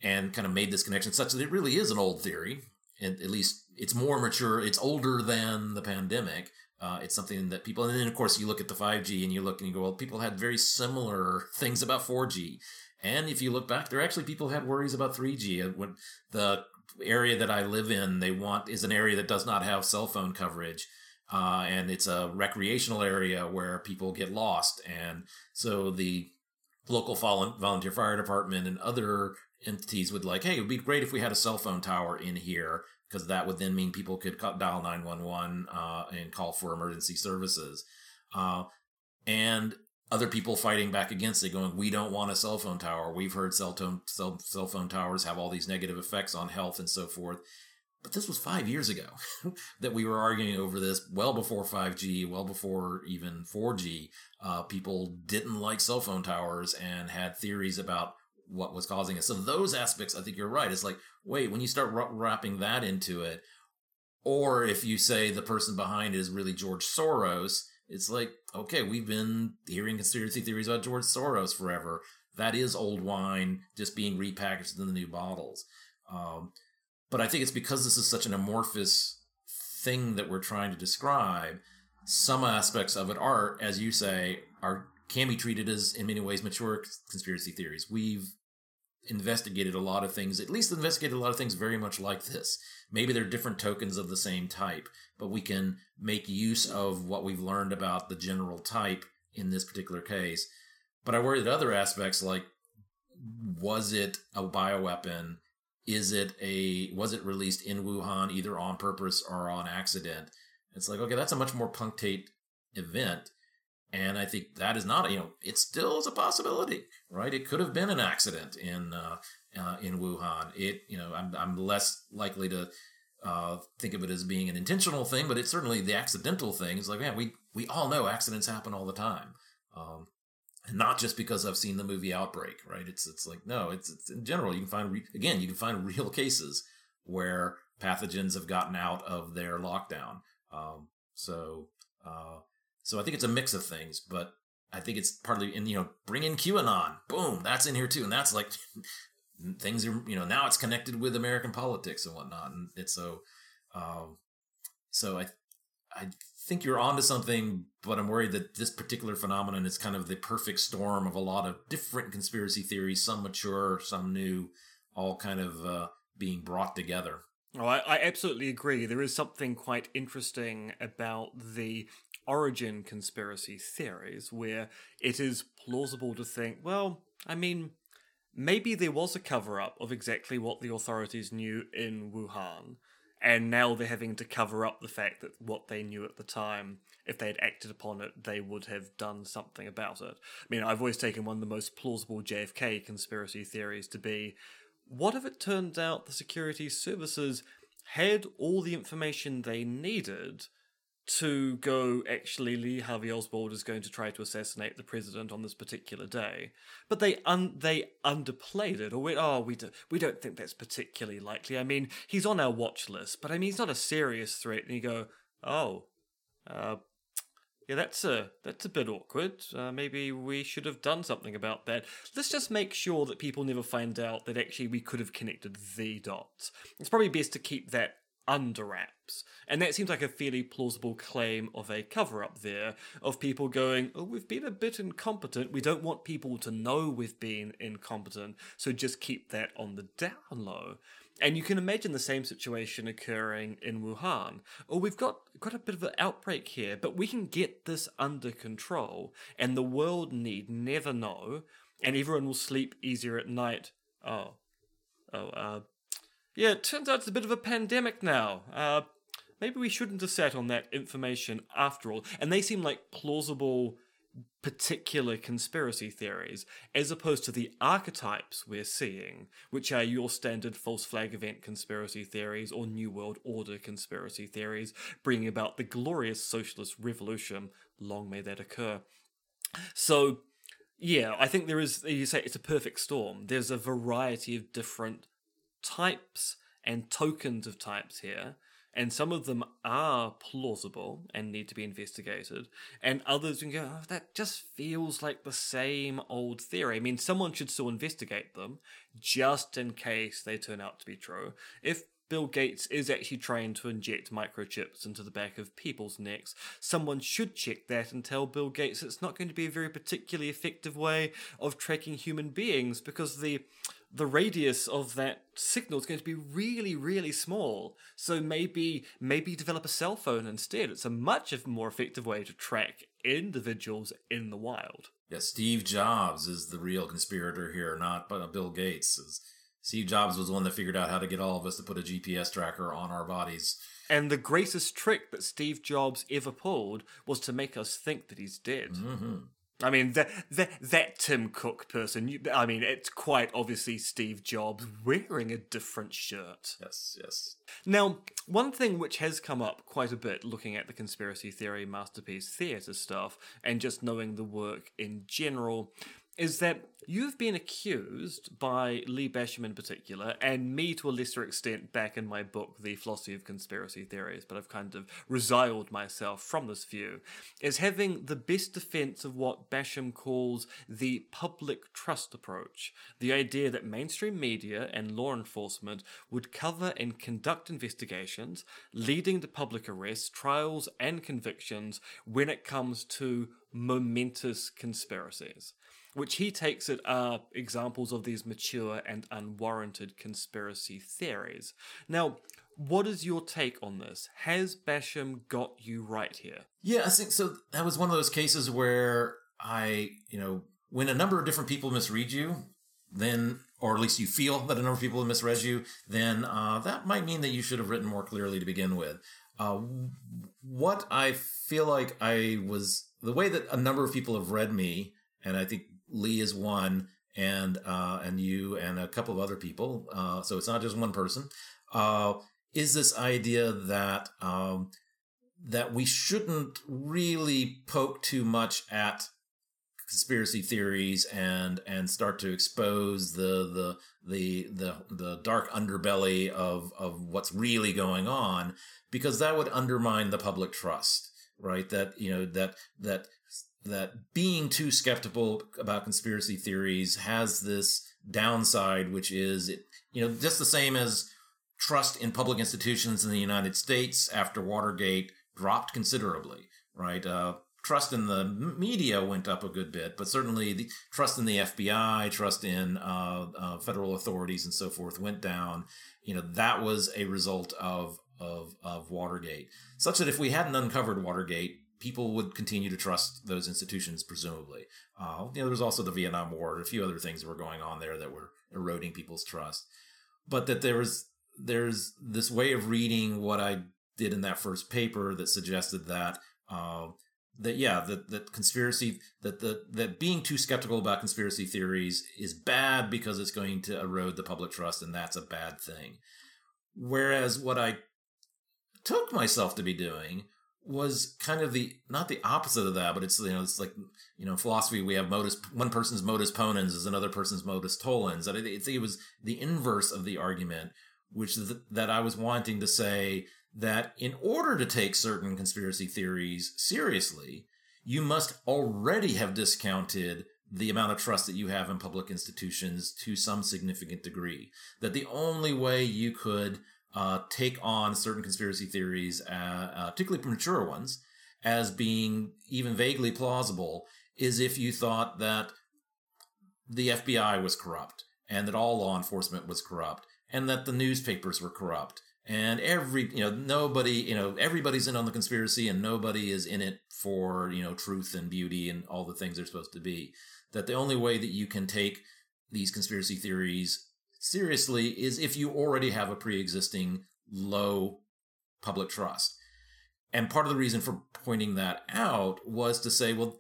and kind of made this connection such that it really is an old theory. And at least it's more mature. It's older than the pandemic, uh, it's something that people, and then of course you look at the 5G and you look and you go, well, people had very similar things about 4G. And if you look back, there actually people had worries about 3G. Uh, when the area that I live in, they want is an area that does not have cell phone coverage. Uh, and it's a recreational area where people get lost. And so the local volunteer fire department and other entities would like, hey, it would be great if we had a cell phone tower in here because that would then mean people could dial 911 uh, and call for emergency services. Uh, and other people fighting back against it, going, "We don't want a cell phone tower. We've heard cell, tone, cell, cell phone towers have all these negative effects on health and so forth." But this was five years ago that we were arguing over this. Well before 5G, well before even 4G, uh, people didn't like cell phone towers and had theories about what was causing it. So those aspects, I think you're right. It's like, wait, when you start wrapping that into it, or if you say the person behind it is really George Soros, it's like, okay, we've been hearing conspiracy theories about George Soros forever. That is old wine just being repackaged in the new bottles. Um, but I think it's because this is such an amorphous thing that we're trying to describe. Some aspects of it are, as you say, are can be treated as in many ways mature conspiracy theories. We've investigated a lot of things, at least investigated a lot of things very much like this. Maybe they're different tokens of the same type, but we can make use of what we've learned about the general type in this particular case. But I worry that other aspects like was it a bioweapon? Is it a was it released in Wuhan either on purpose or on accident? It's like, okay, that's a much more punctate event. And I think that is not, you know, it still is a possibility, right? It could have been an accident in uh, uh, in Wuhan. It, you know, I'm I'm less likely to uh, think of it as being an intentional thing, but it's certainly the accidental thing. It's like, man, we we all know accidents happen all the time, um, and not just because I've seen the movie Outbreak, right? It's it's like no, it's, it's in general. You can find re- again, you can find real cases where pathogens have gotten out of their lockdown. Um, so uh, so I think it's a mix of things, but I think it's partly in you know bring in QAnon, boom, that's in here too, and that's like things are you know now it's connected with American politics and whatnot, and it's so um, so I I think you're onto something, but I'm worried that this particular phenomenon is kind of the perfect storm of a lot of different conspiracy theories, some mature, some new, all kind of uh, being brought together. Oh, I, I absolutely agree. There is something quite interesting about the origin conspiracy theories where it is plausible to think, well, I mean, maybe there was a cover up of exactly what the authorities knew in Wuhan, and now they're having to cover up the fact that what they knew at the time, if they had acted upon it, they would have done something about it. I mean, I've always taken one of the most plausible JFK conspiracy theories to be what if it turned out the security services had all the information they needed to go actually Lee Harvey Oswald is going to try to assassinate the president on this particular day, but they un- they underplayed it or went, oh we do- we don't think that's particularly likely. I mean he's on our watch list, but I mean he's not a serious threat. And you go, oh, uh, Yeah, that's a that's a bit awkward. Uh, maybe we should have done something about that. Let's just make sure that people never find out that actually we could have connected the dots. It's probably best to keep that under wraps. And that seems like a fairly plausible claim of a cover up there, of people going, Oh, we've been a bit incompetent. We don't want people to know we've been incompetent, so just keep that on the down low. And you can imagine the same situation occurring in Wuhan. Oh, we've got, got a bit of an outbreak here, but we can get this under control, and the world need never know, and everyone will sleep easier at night. Oh, oh, uh, yeah, it turns out it's a bit of a pandemic now. Uh, maybe we shouldn't have sat on that information after all. And they seem like plausible, particular conspiracy theories, as opposed to the archetypes we're seeing, which are your standard false flag event conspiracy theories or New World Order conspiracy theories, bringing about the glorious socialist revolution. Long may that occur. So, yeah, I think there is, you say, it's a perfect storm. There's a variety of different types and tokens of types here, and some of them are plausible and need to be investigated, and others you can go, oh, that just feels like the same old theory. I mean, someone should still investigate them just in case they turn out to be true. If Bill Gates is actually trying to inject microchips into the back of people's necks. Someone should check that and tell Bill Gates it's not going to be a very particularly effective way of tracking human beings because the the radius of that signal is going to be really, really small. So maybe maybe develop a cell phone instead. It's a much more effective way to track individuals in the wild. Yeah, Steve Jobs is the real conspirator here, not Bill Gates. Steve Jobs was the one that figured out how to get all of us to put a GPS tracker on our bodies. And the greatest trick that Steve Jobs ever pulled was to make us think that he's dead. Mm-hmm. I mean, that that that Tim Cook person. You, I mean, it's quite obviously Steve Jobs wearing a different shirt. Yes, yes. Now, one thing which has come up quite a bit looking at the conspiracy theory masterpiece theatre stuff and just knowing the work in general is that you've been accused by Lee Basham in particular, and me to a lesser extent back in my book, The Philosophy of Conspiracy Theories, but I've kind of resiled myself from this view, as having the best defense of what Basham calls the public trust approach. The idea that mainstream media and law enforcement would cover and conduct investigations, leading to public arrests, trials, and convictions when it comes to momentous conspiracies which he takes it are examples of these mature and unwarranted conspiracy theories. Now, what is your take on this? Has Basham got you right here? Yeah, I think so. That was one of those cases where I, you know, when a number of different people misread you, then, or at least you feel that a number of people have misread you, then uh, that might mean that you should have written more clearly to begin with. Uh, what I feel like I was, the way that a number of people have read me, and I think Lee is one, and uh, and you and a couple of other people. Uh, so it's not just one person. Uh, is this idea that um, that we shouldn't really poke too much at conspiracy theories and and start to expose the the the the the dark underbelly of of what's really going on because that would undermine the public trust right that you know that that that being too skeptical about conspiracy theories has this downside, which is it, you know, just the same as trust in public institutions in the United States after Watergate dropped considerably, right? Uh, trust in the media went up a good bit, but certainly the trust in the FBI, trust in uh, uh, federal authorities, and so forth went down. You know, that was a result of of of Watergate. Such that if we hadn't uncovered Watergate, people would continue to trust those institutions, presumably. Uh, you know, there was also the Vietnam War a few other things that were going on there that were eroding people's trust. But that there was there's this way of reading what I did in that first paper that suggested that uh, that yeah that that conspiracy that the that being too skeptical about conspiracy theories is bad because it's going to erode the public trust and that's a bad thing. Whereas what I took myself to be doing was kind of the not the opposite of that, but it's you know it's like you know philosophy we have modus one person's modus ponens is another person's modus tollens. That it, it was the inverse of the argument, which is that I was wanting to say that in order to take certain conspiracy theories seriously, you must already have discounted the amount of trust that you have in public institutions to some significant degree. That the only way you could uh, take on certain conspiracy theories, uh, uh, particularly premature ones, as being even vaguely plausible is if you thought that the FBI was corrupt and that all law enforcement was corrupt and that the newspapers were corrupt and every you know nobody you know everybody's in on the conspiracy and nobody is in it for you know truth and beauty and all the things they're supposed to be that the only way that you can take these conspiracy theories seriously is if you already have a pre-existing low public trust. And part of the reason for pointing that out was to say well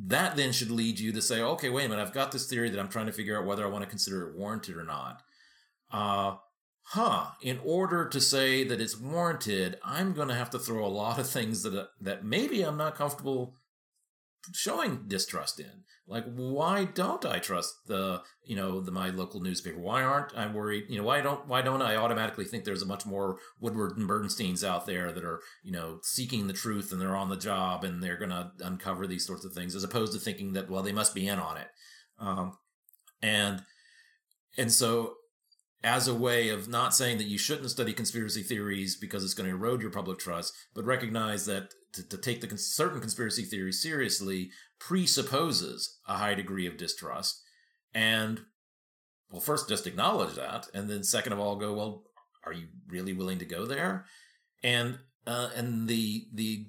that then should lead you to say okay wait a minute i've got this theory that i'm trying to figure out whether i want to consider it warranted or not. Uh, huh, in order to say that it's warranted, I'm going to have to throw a lot of things that that maybe I'm not comfortable showing distrust in. Like, why don't I trust the you know the my local newspaper? Why aren't I worried? You know, why don't why don't I automatically think there's a much more Woodward and Bernsteins out there that are you know seeking the truth and they're on the job and they're going to uncover these sorts of things, as opposed to thinking that well they must be in on it, um, and and so as a way of not saying that you shouldn't study conspiracy theories because it's going to erode your public trust, but recognize that to, to take the certain conspiracy theory seriously presupposes a high degree of distrust. And, well, first, just acknowledge that. And then, second of all, go, well, are you really willing to go there? And, uh, and the, the,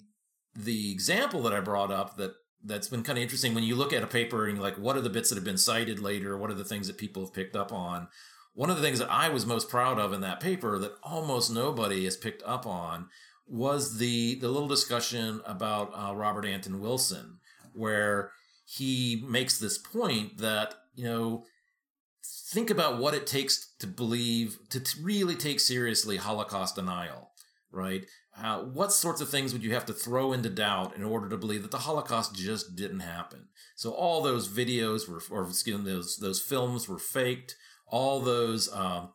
the example that I brought up that that's been kind of interesting when you look at a paper and you're like, what are the bits that have been cited later? What are the things that people have picked up on? One of the things that I was most proud of in that paper that almost nobody has picked up on was the the little discussion about uh, Robert Anton Wilson, where he makes this point that you know think about what it takes to believe to, to really take seriously Holocaust denial, right? Uh, what sorts of things would you have to throw into doubt in order to believe that the Holocaust just didn't happen? So all those videos were, or excuse me, those those films were faked all those um,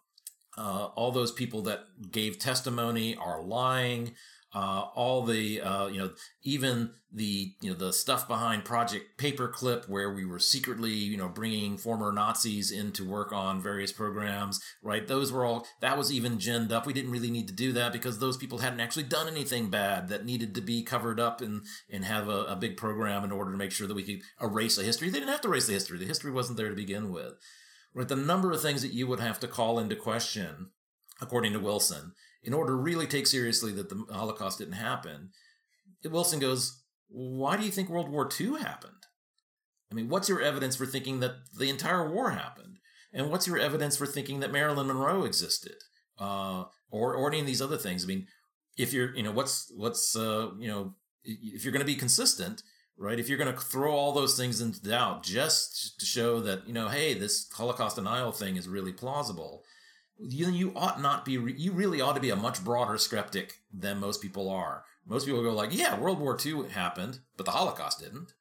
uh, all those people that gave testimony are lying. Uh, all the uh, you know even the you know the stuff behind Project Paperclip where we were secretly you know bringing former Nazis in to work on various programs right? Those were all that was even ginned up. We didn't really need to do that because those people hadn't actually done anything bad that needed to be covered up and and have a, a big program in order to make sure that we could erase the history. They didn't have to erase the history. The history wasn't there to begin with right? The number of things that you would have to call into question, according to Wilson, in order to really take seriously that the Holocaust didn't happen. Wilson goes, Why do you think World War II happened? I mean, what's your evidence for thinking that the entire war happened? And what's your evidence for thinking that Marilyn Monroe existed? Uh, or, or any of these other things? I mean, if you're, you know, what's, what's, uh, you know, if you're going to be consistent, right? If you're going to throw all those things into doubt just to show that, you know, hey, this Holocaust denial thing is really plausible, you, you ought not be, you really ought to be a much broader skeptic than most people are. Most people go like, yeah, World War II happened, but the Holocaust didn't.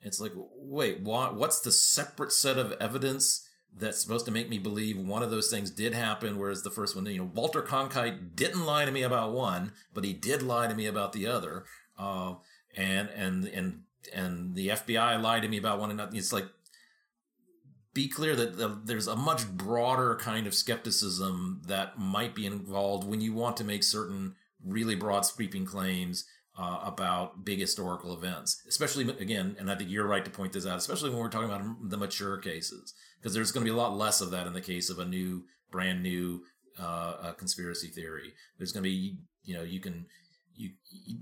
It's like, wait, what, what's the separate set of evidence that's supposed to make me believe one of those things did happen, whereas the first one, you know, Walter Cronkite didn't lie to me about one, but he did lie to me about the other. Uh, and and and and the FBI lied to me about one another. It's like be clear that the, there's a much broader kind of skepticism that might be involved when you want to make certain really broad sweeping claims uh, about big historical events, especially again, and I think you're right to point this out, especially when we're talking about the mature cases, because there's going to be a lot less of that in the case of a new, brand new uh, conspiracy theory. There's going to be, you know, you can, you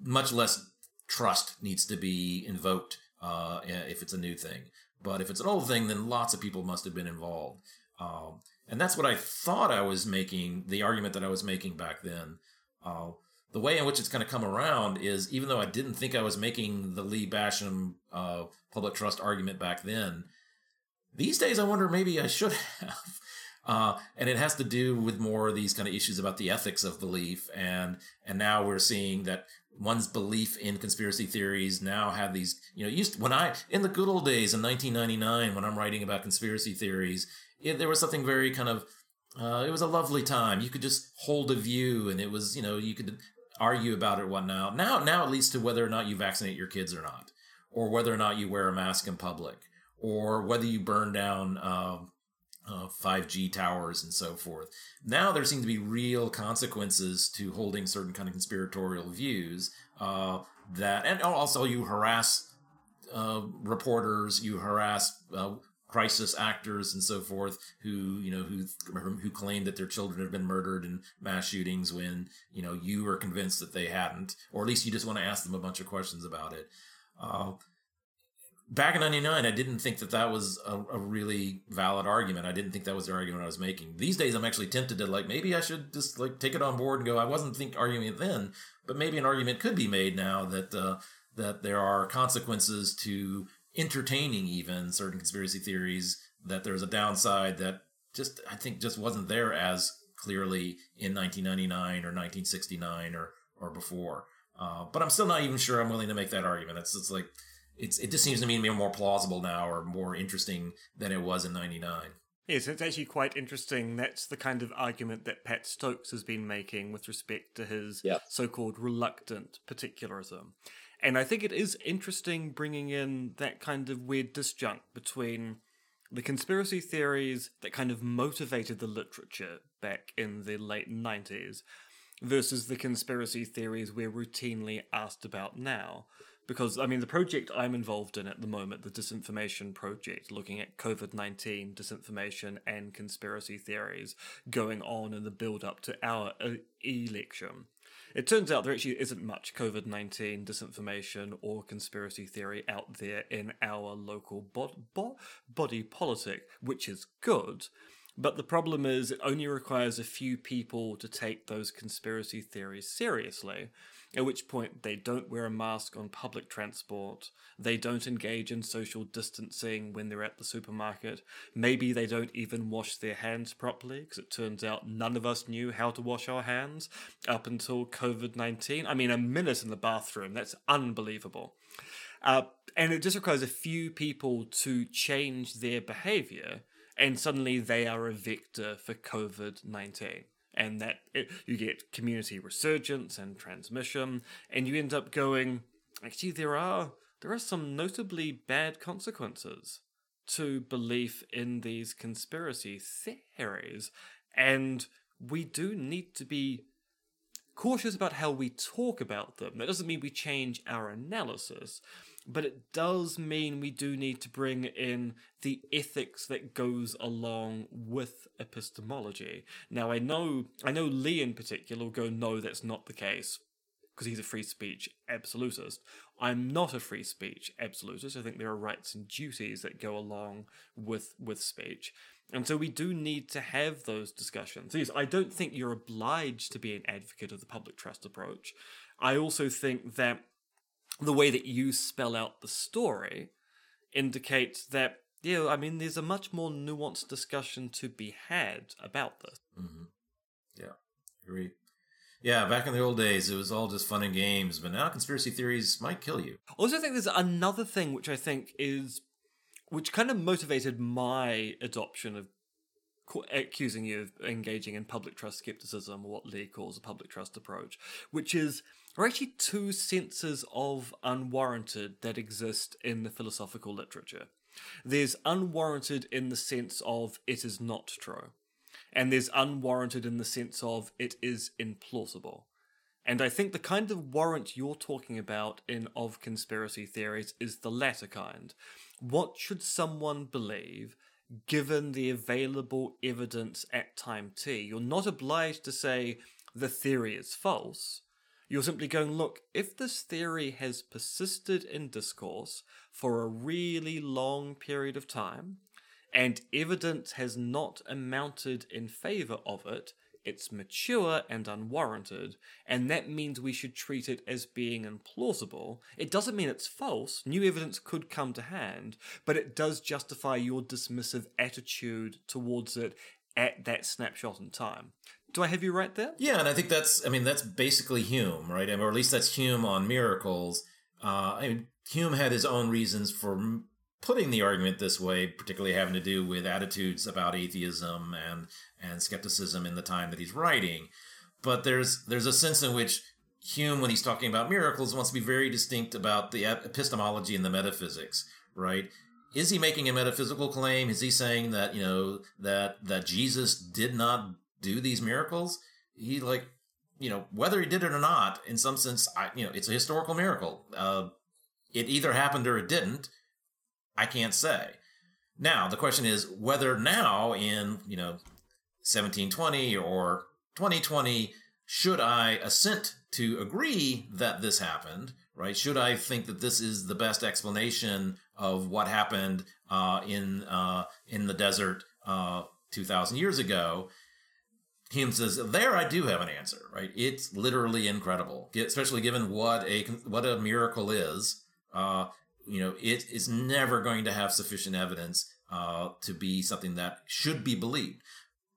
much less trust needs to be invoked uh, if it's a new thing. But if it's an old thing, then lots of people must have been involved. Um, and that's what I thought I was making, the argument that I was making back then. Uh, the way in which it's kind of come around is even though I didn't think I was making the Lee Basham uh, public trust argument back then, these days I wonder maybe I should have. Uh, and it has to do with more of these kind of issues about the ethics of belief, and and now we're seeing that one's belief in conspiracy theories now have these you know used when i in the good old days in 1999 when i'm writing about conspiracy theories it, there was something very kind of uh, it was a lovely time you could just hold a view and it was you know you could argue about it. What now? Now, it leads to whether or not you vaccinate your kids or not, or whether or not you wear a mask in public, or whether you burn down. Uh, uh, 5G towers and so forth. Now there seem to be real consequences to holding certain kind of conspiratorial views uh, that, and also you harass uh, reporters, you harass uh, crisis actors and so forth who you know who who claim that their children have been murdered in mass shootings when you know you are convinced that they hadn't, or at least you just want to ask them a bunch of questions about it. Back in 99 i didn't think that that was a, a, really valid argument. I didn't think that was the argument i was making. These days i'm actually tempted to like maybe i should just like take it on board and go i wasn't think arguing it then but maybe an argument could be made now that uh, that there are consequences to entertaining even certain conspiracy theories that there's a downside that just i think just wasn't there as clearly in 1999 or 1969 or or before. Uh, but i'm still not even sure i'm willing to make that argument. It's, it's like it's it just seems to me to be more plausible now or more interesting than it was in 99 Yes, it's actually quite interesting. That's the kind of argument that Pat Stokes has been making with respect to his yep. so called reluctant particularism. And I think it is interesting bringing in that kind of weird disjunct between the conspiracy theories that kind of motivated the literature back in the late 90s versus the conspiracy theories we're routinely asked about now because I mean the project I'm involved in at the moment, the disinformation project, looking at COVID nineteen disinformation and conspiracy theories going on in the build up to our uh, election. It turns out there actually isn't much COVID 19 disinformation or conspiracy theory out there in our local bo- body politic, which is good. But the problem is, it only requires a few people to take those conspiracy theories seriously at which point they don't wear a mask on public transport, they don't engage in social distancing when they're at the supermarket, maybe they don't even wash their hands properly, because it turns out none of us knew how to wash our hands up until COVID 19. I mean, a minute in the bathroom, that's unbelievable. Uh, and it just requires a few people to change their behavior, and suddenly they are a vector for COVID 19 and that it, you get community resurgence and transmission, and you end up going, actually, there are there are some notably bad consequences to belief in these conspiracy theories, and we do need to be cautious about how we talk about them. That doesn't mean we change our analysis, but it does mean we do need to bring in the ethics that goes along with epistemology. Now, I know, I know Lee in particular will go, no, that's not the case because he's a free speech absolutist. I'm not a free speech absolutist. I think there are rights and duties that go along with with speech. And so we do need to have those discussions. Yes, I don't think you're obliged to be an advocate of the public trust approach. I also think that the way that you spell out the story indicates that yeah, I mean, there's a much more nuanced discussion to be had about this. Mm-hmm. Yeah, agree. Yeah, back in the old days, it was all just fun and games, but now conspiracy theories might kill you. I also think there's another thing which I think is, which kind of motivated my adoption of accusing you of engaging in public trust skepticism, or what Lee calls a public trust approach, which is are actually two senses of unwarranted that exist in the philosophical literature. There's unwarranted in the sense of it is not true, and there's unwarranted in the sense of it is implausible. And I think the kind of warrant you're talking about in of conspiracy theories is the latter kind. What should someone believe given the available evidence at time t? You're not obliged to say the theory is false you're simply going, look, if this theory has persisted in discourse for a really long period of time, and evidence has not amounted in favor of it, it's mature and unwarranted, and that means we should treat it as being implausible. It doesn't mean it's false, new evidence could come to hand, but it does justify your dismissive attitude towards it at that snapshot in time. Do I have you right there? Yeah, and I think that's I mean that's basically Hume, right? or at least that's Hume on miracles. Uh, I mean, Hume had his own reasons for putting the argument this way, particularly having to do with attitudes about atheism and and skepticism in the time that he's writing. But there's there's a sense in which Hume, when he's talking about miracles, wants to be very distinct about the epistemology and the metaphysics, right? Is he making a metaphysical claim? Is he saying that you know that that Jesus did not do these miracles? He like you know whether he did it or not. In some sense, I you know it's a historical miracle. Uh, it either happened or it didn't. I can't say. Now the question is whether now in you know 1720 or 2020 should I assent to agree that this happened, right? Should I think that this is the best explanation of what happened uh, in uh, in the desert uh, 2,000 years ago? Hume says there I do have an answer, right? It's literally incredible, especially given what a what a miracle is. Uh, you know, it is never going to have sufficient evidence uh, to be something that should be believed.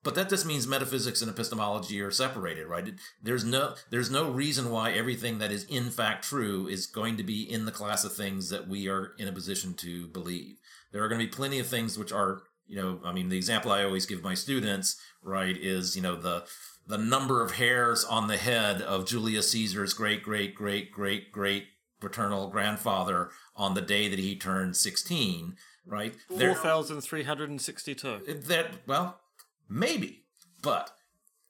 But that just means metaphysics and epistemology are separated, right? There's no there's no reason why everything that is in fact true is going to be in the class of things that we are in a position to believe. There are going to be plenty of things which are, you know, I mean, the example I always give my students, right, is you know the the number of hairs on the head of Julius Caesar's great great great great great paternal grandfather on the day that he turned 16 right 4362 that well Maybe. But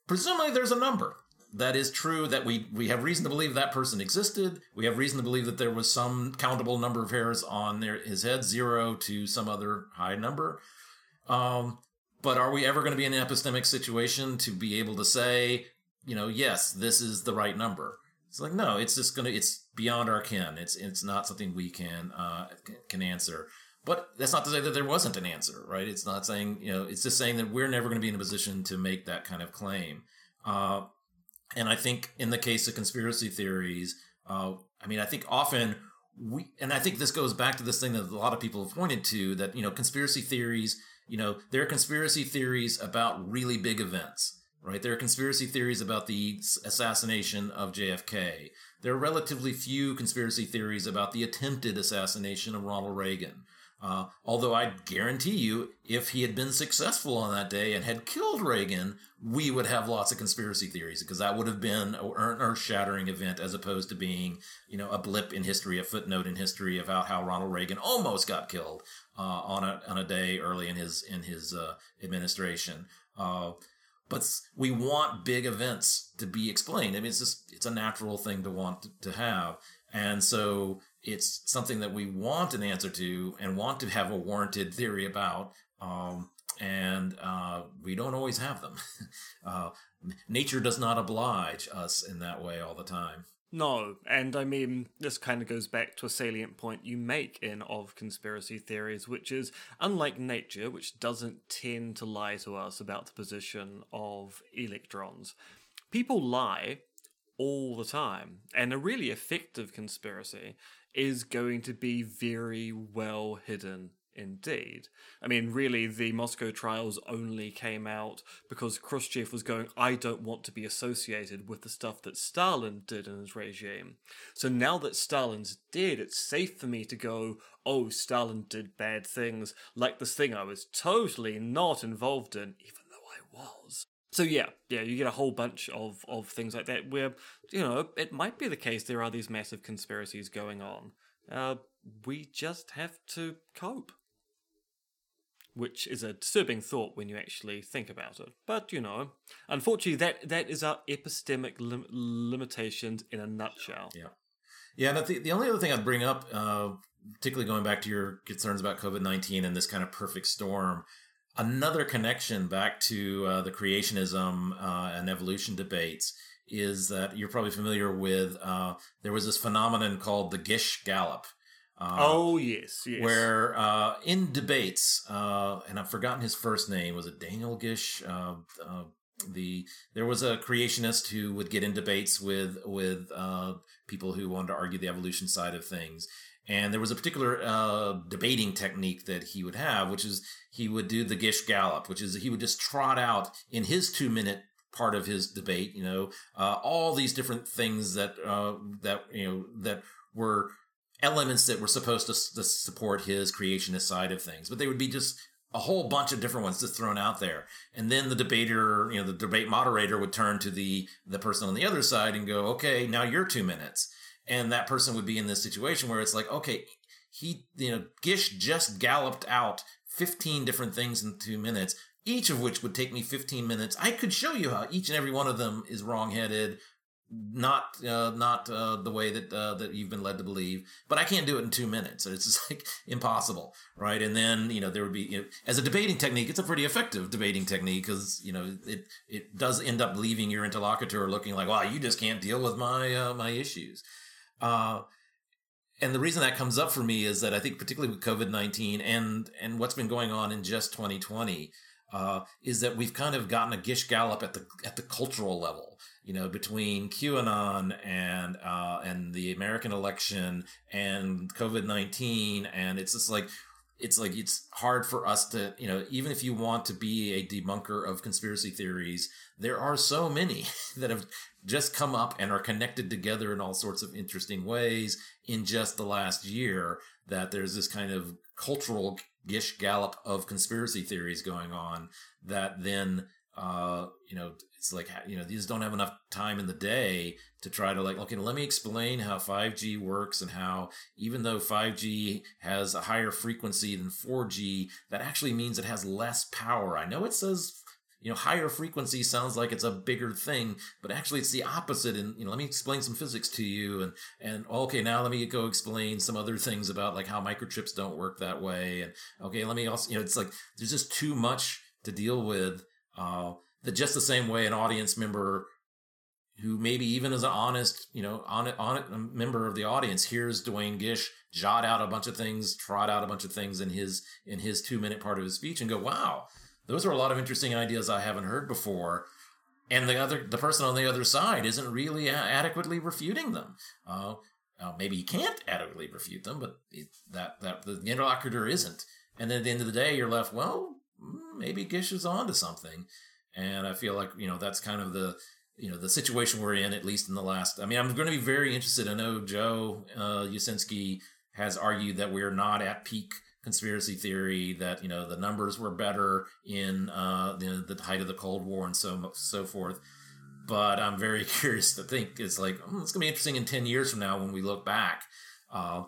presumably there's a number that is true that we, we have reason to believe that person existed. We have reason to believe that there was some countable number of hairs on their, his head, zero to some other high number. Um, but are we ever going to be in an epistemic situation to be able to say, you know, yes, this is the right number? It's like no, it's just gonna. It's beyond our ken. It's it's not something we can uh, can answer. But that's not to say that there wasn't an answer, right? It's not saying, you know, it's just saying that we're never going to be in a position to make that kind of claim. Uh, and I think in the case of conspiracy theories, uh, I mean, I think often we, and I think this goes back to this thing that a lot of people have pointed to that, you know, conspiracy theories, you know, there are conspiracy theories about really big events, right? There are conspiracy theories about the assassination of JFK. There are relatively few conspiracy theories about the attempted assassination of Ronald Reagan. Uh, although I guarantee you, if he had been successful on that day and had killed Reagan, we would have lots of conspiracy theories because that would have been an earth-shattering event as opposed to being, you know, a blip in history, a footnote in history about how Ronald Reagan almost got killed uh, on a on a day early in his in his uh, administration. But we want big events to be explained. I mean, it's just it's a natural thing to want to have, and so it's something that we want an answer to and want to have a warranted theory about. Um, and uh, we don't always have them. uh, nature does not oblige us in that way all the time. No, and I mean, this kind of goes back to a salient point you make in Of Conspiracy Theories, which is unlike nature, which doesn't tend to lie to us about the position of electrons, people lie all the time. And a really effective conspiracy is going to be very well hidden indeed. I mean, really, the Moscow trials only came out because Khrushchev was going, I don't want to be associated with the stuff that Stalin did in his regime. So now that Stalin's dead, it's safe for me to go, oh, Stalin did bad things, like this thing I was totally not involved in, even though I was. So yeah, yeah, you get a whole bunch of, of things like that where, you know, it might be the case there are these massive conspiracies going on. Uh, we just have to cope. Which is a disturbing thought when you actually think about it. But, you know, unfortunately, that, that is our epistemic lim- limitations in a nutshell. Yeah. Yeah, and the, the only other thing I'd bring up, uh, particularly going back to your concerns about COVID 19 and this kind of perfect storm, another connection back to uh, the creationism uh, and evolution debates is that you're probably familiar with. Uh, there was this phenomenon called the Gish Gallop. Uh, oh yes, yes. Where uh, in debates, uh, and I've forgotten his first name. Was it Daniel Gish? the there was a creationist who would get in debates with with people who wanted to argue the evolution side of things, and there was a particular uh, debating technique that he would have, which is he would do the Gish Gallop, which is he would just trot out in his two minute part of his debate, you know, uh, all these different things that uh, that you know that were elements that were supposed to, to support his creationist side of things, but they would be just a whole bunch of different ones just thrown out there. And then the debater, you know, the debate moderator would turn to the the person on the other side and go, "Okay, now you're 2 minutes." And that person would be in this situation where it's like, "Okay, he, you know, Gish just galloped out 15 different things in 2 minutes." Each of which would take me 15 minutes. I could show you how each and every one of them is wrongheaded, not uh, not uh, the way that uh, that you've been led to believe. But I can't do it in two minutes. It's just like impossible, right? And then you know there would be you know, as a debating technique, it's a pretty effective debating technique because you know it it does end up leaving your interlocutor looking like, wow, you just can't deal with my uh, my issues. Uh, and the reason that comes up for me is that I think particularly with COVID nineteen and and what's been going on in just twenty twenty. Uh, is that we've kind of gotten a gish gallop at the at the cultural level you know, between QAnon and uh, and the American election and COVID nineteen, and it's just like it's like it's hard for us to you know even if you want to be a debunker of conspiracy theories there are so many that have just come up and are connected together in all sorts of interesting ways in just the last year that there's this kind of cultural gish gallop of conspiracy theories going on that then uh, you know, it's like, you know, these don't have enough time in the day to try to like, okay, let me explain how 5G works and how even though 5G has a higher frequency than 4G, that actually means it has less power. I know it says, you know, higher frequency sounds like it's a bigger thing, but actually it's the opposite. And, you know, let me explain some physics to you. And, and okay, now let me go explain some other things about like how microchips don't work that way. And okay, let me also, you know, it's like, there's just too much to deal with uh, that just the same way an audience member who maybe even as an honest, you know, on on it, member of the audience hears Duane Gish jot out a bunch of things, trot out a bunch of things in his in his two minute part of his speech, and go, "Wow, those are a lot of interesting ideas I haven't heard before." And the other, the person on the other side isn't really adequately refuting them. Uh, uh, maybe he can't adequately refute them, but it, that that the interlocutor isn't. And then at the end of the day, you're left, well, Mm, maybe Gish is on to something. And I feel like, you know, that's kind of the, you know, the situation we're in, at least in the last, I mean, I'm going to be very interested. I know Joe uh, Uscinski has argued that we're not at peak conspiracy theory, that, you know, the numbers were better in uh, the, the height of the Cold War and so, so forth. But I'm very curious to think it's like, hmm, it's to be interesting in 10 years from now when we look back. Uh,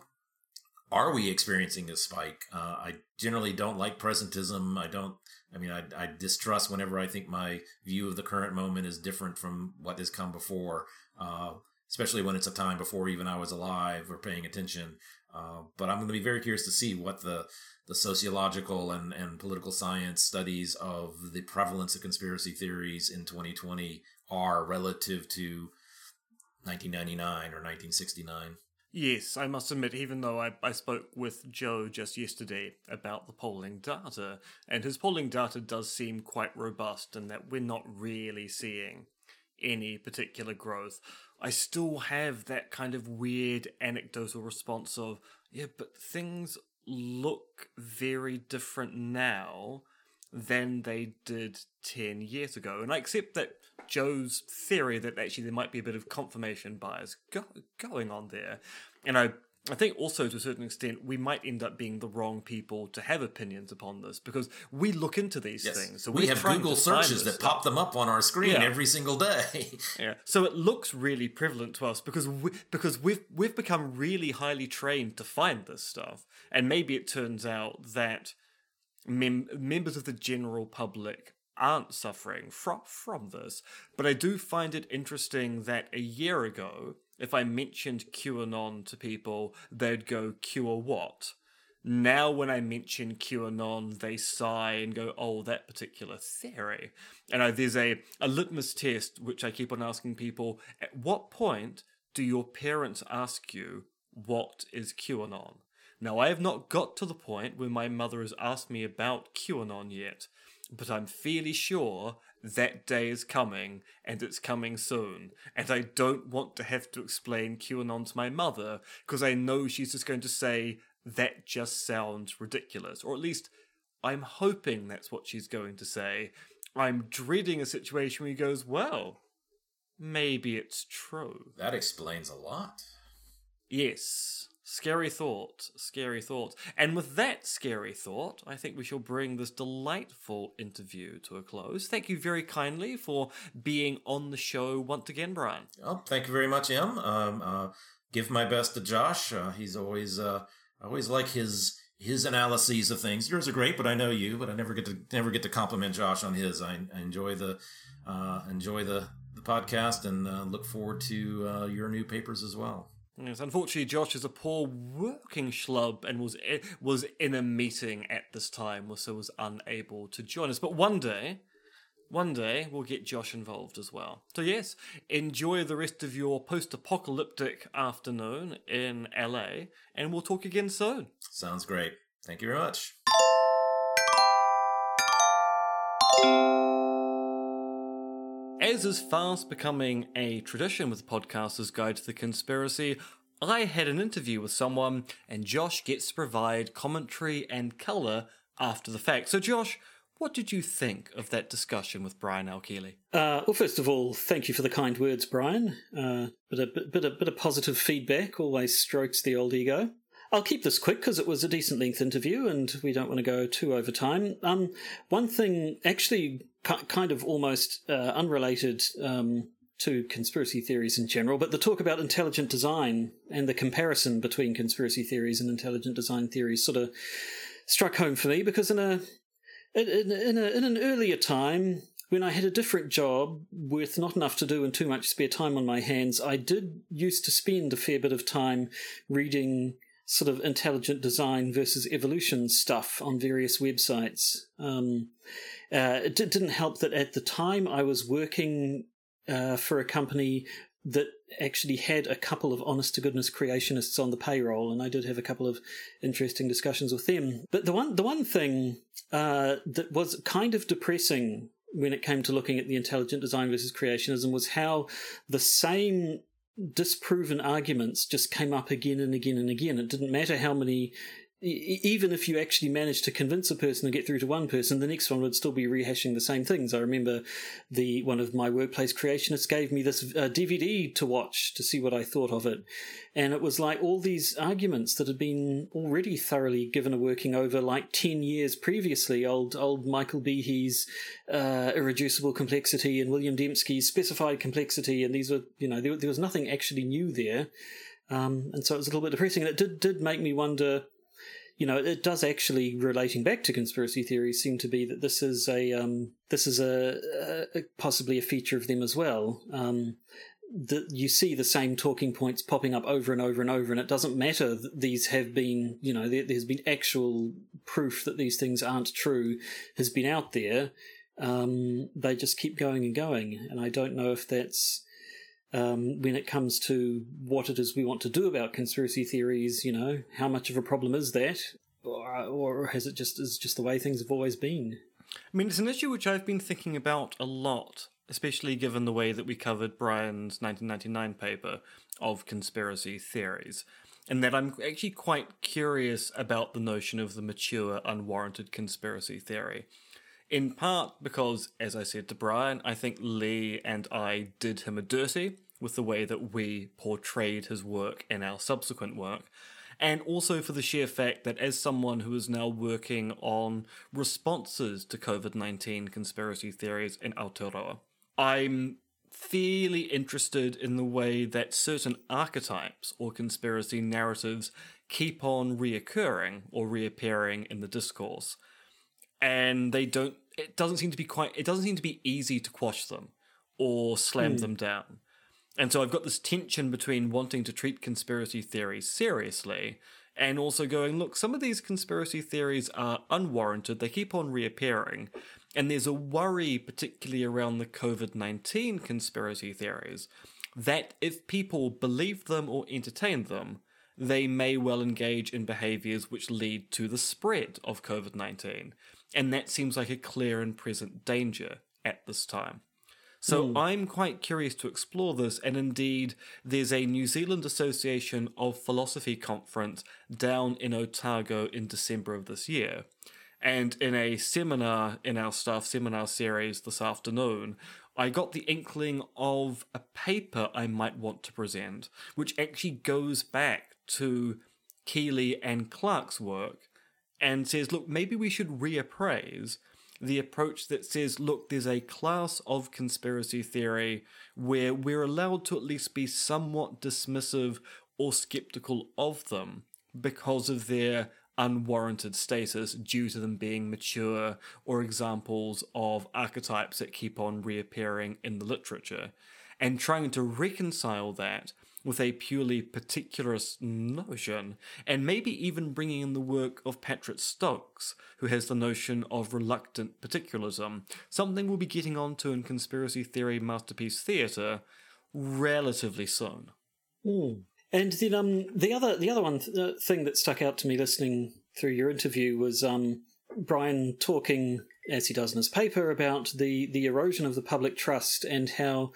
are we experiencing a spike? Uh, I generally don't like presentism. I don't. I mean, I, I, distrust whenever I think my view of the current moment is different from what has come before, uh, especially when it's a time before even I was alive or paying attention. Uh, but I'm going to be very curious to see what the the sociological and, and political science studies of the prevalence of conspiracy theories in 2020 are relative to 1999 or 1969. Yes, I must admit, even though I, I spoke with Joe just yesterday about the polling data, and his polling data does seem quite robust and that we're not really seeing any particular growth, I still have that kind of weird anecdotal response of, yeah, but things look very different now than they did 10 years ago. And I accept that Joe's theory that actually there might be a bit of confirmation bias go- going on there. And I I think also to a certain extent we might end up being the wrong people to have opinions upon this because we look into these yes. things. So we have Google searches that pop them up on our screen yeah. every single day. yeah. So it looks really prevalent to us because we, because we've we've become really highly trained to find this stuff. And maybe it turns out that mem- members of the general public aren't suffering from from this. But I do find it interesting that a year ago, if I mentioned QAnon to people, they'd go Q what? Now, when I mention QAnon, they sigh and go, "Oh, that particular theory." And I, there's a a litmus test which I keep on asking people: At what point do your parents ask you what is QAnon? Now, I have not got to the point where my mother has asked me about QAnon yet, but I'm fairly sure that day is coming and it's coming soon. And I don't want to have to explain QAnon to my mother because I know she's just going to say, that just sounds ridiculous. Or at least I'm hoping that's what she's going to say. I'm dreading a situation where he goes, well, maybe it's true. That explains a lot. Yes. Scary thought, scary thought. And with that scary thought, I think we shall bring this delightful interview to a close. Thank you very kindly for being on the show once again, Brian. Oh, thank you very much, Em. Um, uh, give my best to Josh. Uh, he's always, uh, I always like his his analyses of things. Yours are great, but I know you, but I never get to never get to compliment Josh on his. I, I enjoy the uh, enjoy the the podcast and uh, look forward to uh, your new papers as well. Yes, unfortunately, Josh is a poor working schlub and was eh, was in a meeting at this time, so was unable to join us. But one day, one day we'll get Josh involved as well. So yes, enjoy the rest of your post-apocalyptic afternoon in LA, and we'll talk again soon. Sounds great. Thank you very much. As is fast becoming a tradition with Podcasters Guide to the Conspiracy, I had an interview with someone, and Josh gets to provide commentary and colour after the fact. So, Josh, what did you think of that discussion with Brian L. Keeley? Uh, well, first of all, thank you for the kind words, Brian. Uh, bit, of, bit, bit, bit of positive feedback always strokes the old ego. I'll keep this quick because it was a decent length interview and we don't want to go too over time. Um, one thing, actually, kind of almost uh, unrelated um, to conspiracy theories in general, but the talk about intelligent design and the comparison between conspiracy theories and intelligent design theories sort of struck home for me because in a in, in, a, in an earlier time when I had a different job with not enough to do and too much spare time on my hands, I did used to spend a fair bit of time reading sort of intelligent design versus evolution stuff on various websites. Um, uh, it d- didn't help that at the time I was working uh, for a company that actually had a couple of honest to goodness creationists on the payroll, and I did have a couple of interesting discussions with them. But the one the one thing uh, that was kind of depressing when it came to looking at the intelligent design versus creationism was how the same disproven arguments just came up again and again and again. It didn't matter how many even if you actually managed to convince a person and get through to one person, the next one would still be rehashing the same things. I remember the one of my workplace creationists gave me this uh, DVD to watch to see what I thought of it, and it was like all these arguments that had been already thoroughly given a working over like ten years previously. Old old Michael Behe's uh, irreducible complexity and William Dembski's specified complexity, and these were you know there, there was nothing actually new there. Um, and so it was a little bit depressing, and it did did make me wonder you know, it does actually relating back to conspiracy theories seem to be that this is a um, this is a, a, possibly a feature of them as well. Um, that you see the same talking points popping up over and over and over, and it doesn't matter that these have been, you know, there, has been actual proof that these things aren't true has been out there. Um, they just keep going and going, and I don't know if that's um, when it comes to what it is we want to do about conspiracy theories, you know, how much of a problem is that, or, or has it just is just the way things have always been? I mean, it's an issue which I've been thinking about a lot, especially given the way that we covered Brian's 1999 paper of conspiracy theories, and that I'm actually quite curious about the notion of the mature, unwarranted conspiracy theory. In part because, as I said to Brian, I think Lee and I did him a dirty with the way that we portrayed his work in our subsequent work. And also for the sheer fact that, as someone who is now working on responses to COVID 19 conspiracy theories in Aotearoa, I'm fairly interested in the way that certain archetypes or conspiracy narratives keep on reoccurring or reappearing in the discourse. And they don't, it doesn't seem to be quite, it doesn't seem to be easy to quash them or slam mm. them down. And so I've got this tension between wanting to treat conspiracy theories seriously and also going, look, some of these conspiracy theories are unwarranted, they keep on reappearing. And there's a worry, particularly around the COVID 19 conspiracy theories, that if people believe them or entertain them, they may well engage in behaviors which lead to the spread of COVID 19. And that seems like a clear and present danger at this time. So mm. I'm quite curious to explore this, and indeed, there's a New Zealand Association of Philosophy conference down in Otago in December of this year. And in a seminar in our staff seminar series this afternoon, I got the inkling of a paper I might want to present, which actually goes back to Keeley and Clarke's work and says, look, maybe we should reappraise the approach that says, look, there's a class of conspiracy theory where we're allowed to at least be somewhat dismissive or skeptical of them because of their unwarranted status due to them being mature or examples of archetypes that keep on reappearing in the literature, and trying to reconcile that with a purely particularist notion, and maybe even bringing in the work of Patrick Stokes, who has the notion of reluctant particularism, something we'll be getting onto in conspiracy theory masterpiece theatre relatively soon. Mm. And then um, the other the other one th- thing that stuck out to me listening through your interview was um, Brian talking, as he does in his paper, about the the erosion of the public trust and how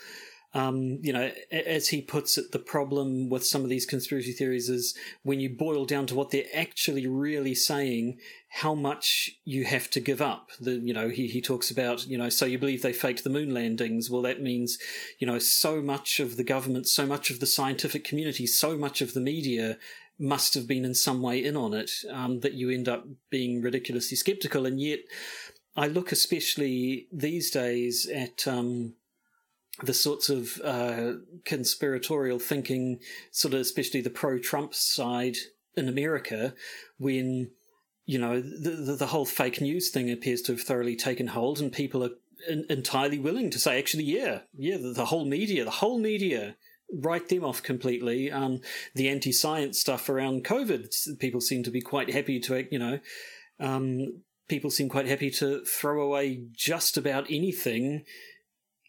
um, you know, as he puts it, the problem with some of these conspiracy theories is when you boil down to what they're actually really saying, how much you have to give up. The, you know, he, he talks about, you know, so you believe they faked the moon landings. Well, that means, you know, so much of the government, so much of the scientific community, so much of the media must have been in some way in on it um, that you end up being ridiculously skeptical. And yet, I look especially these days at um, the sorts of uh, conspiratorial thinking, sort of especially the pro-Trump side in America, when you know the, the, the whole fake news thing appears to have thoroughly taken hold, and people are in, entirely willing to say, actually, yeah, yeah, the, the whole media, the whole media write them off completely. Um, the anti-science stuff around COVID, people seem to be quite happy to, you know, um, people seem quite happy to throw away just about anything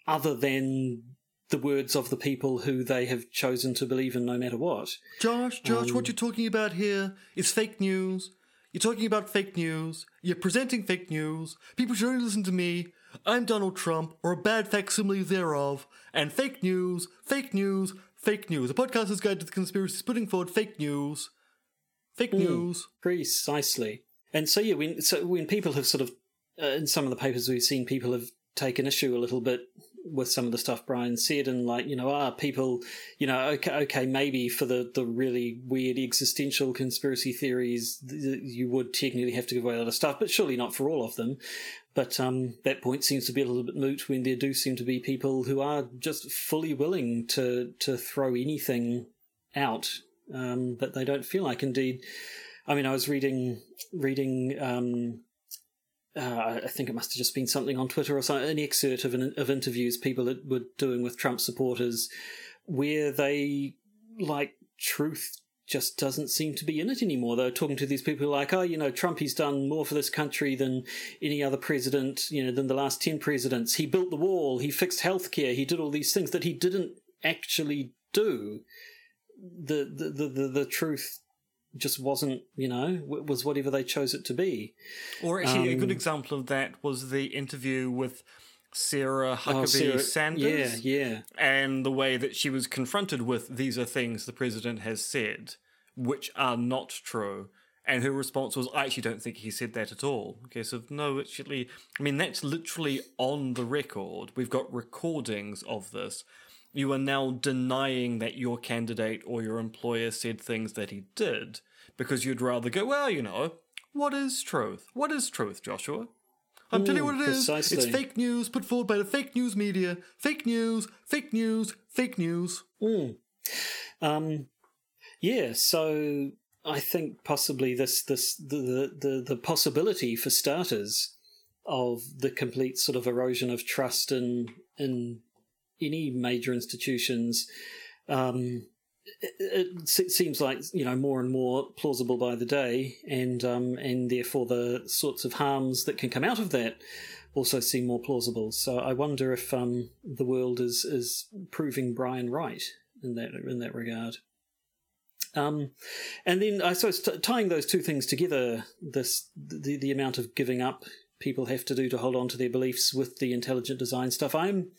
other than the words of the people who they have chosen to believe in no matter what. Josh, Josh, Um, what you're talking about here is fake news. You're talking about fake news. You're presenting fake news. People should only listen to me. I'm Donald Trump, or a bad facsimile thereof. And fake news, fake news, fake news. A podcaster's guide to the conspiracy is putting forward fake news. Fake news. Precisely. And so yeah, when so when people have sort of uh, in some of the papers we've seen people have taken issue a little bit with some of the stuff Brian said and like you know ah people you know okay okay maybe for the the really weird existential conspiracy theories th- you would technically have to give away a lot of stuff but surely not for all of them. But um that point seems to be a little bit moot when there do seem to be people who are just fully willing to to throw anything out um that they don't feel like. Indeed I mean I was reading reading um uh, I think it must have just been something on Twitter or something, an excerpt of an, of interviews people were doing with Trump supporters, where they like truth just doesn't seem to be in it anymore. They're talking to these people like, oh, you know, Trump, he's done more for this country than any other president, you know, than the last 10 presidents. He built the wall, he fixed healthcare, he did all these things that he didn't actually do. The, the, the, the, the truth just wasn't, you know, was whatever they chose it to be. Or actually, a good Um, example of that was the interview with Sarah Huckabee Oh, Sarah- Sanders. Yeah, yeah. and the way that she was confronted with these are things the president has said which are not true and her response was i actually don't think he said that at all okay so no actually i mean that's literally on the record we've got recordings of this you are now denying that your candidate or your employer said things that he did because you'd rather go well you know what is truth what is truth joshua I'm telling you what it is. It's fake news put forward by the fake news media. Fake news, fake news, fake news. Mm. Um, yeah, so I think possibly this this the, the the possibility for starters of the complete sort of erosion of trust in in any major institutions. Um, it, it seems like you know more and more plausible by the day, and um, and therefore the sorts of harms that can come out of that also seem more plausible. So I wonder if um, the world is is proving Brian right in that in that regard. Um, and then I suppose t- tying those two things together, this the the amount of giving up people have to do to hold on to their beliefs with the intelligent design stuff. I'm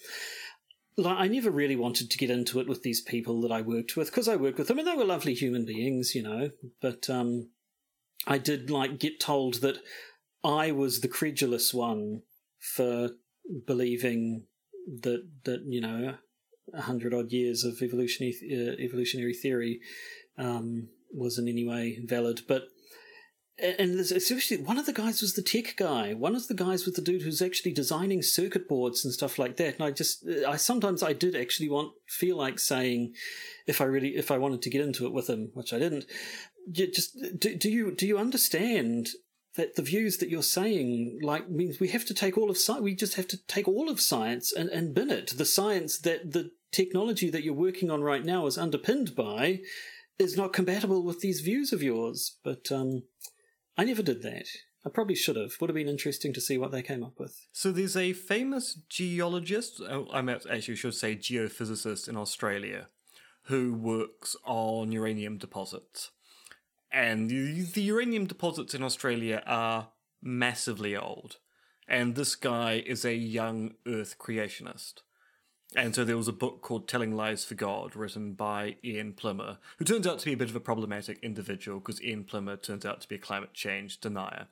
like I never really wanted to get into it with these people that I worked with because I worked with them and they were lovely human beings, you know. But um, I did like get told that I was the credulous one for believing that that you know a hundred odd years of evolutionary uh, evolutionary theory um, was in any way valid. But and especially one of the guys was the tech guy. One of the guys was the dude who's actually designing circuit boards and stuff like that. And I just, I sometimes I did actually want feel like saying, if I really, if I wanted to get into it with him, which I didn't, just do, do you do you understand that the views that you're saying like means we have to take all of science we just have to take all of science and, and bin it the science that the technology that you're working on right now is underpinned by is not compatible with these views of yours but um I never did that. I probably should have. Would have been interesting to see what they came up with. So there's a famous geologist, oh, I actually should say geophysicist in Australia, who works on uranium deposits. And the, the uranium deposits in Australia are massively old. And this guy is a young Earth creationist. And so there was a book called Telling Lies for God, written by Ian Plimer, who turns out to be a bit of a problematic individual because Ian Plimer turns out to be a climate change denier.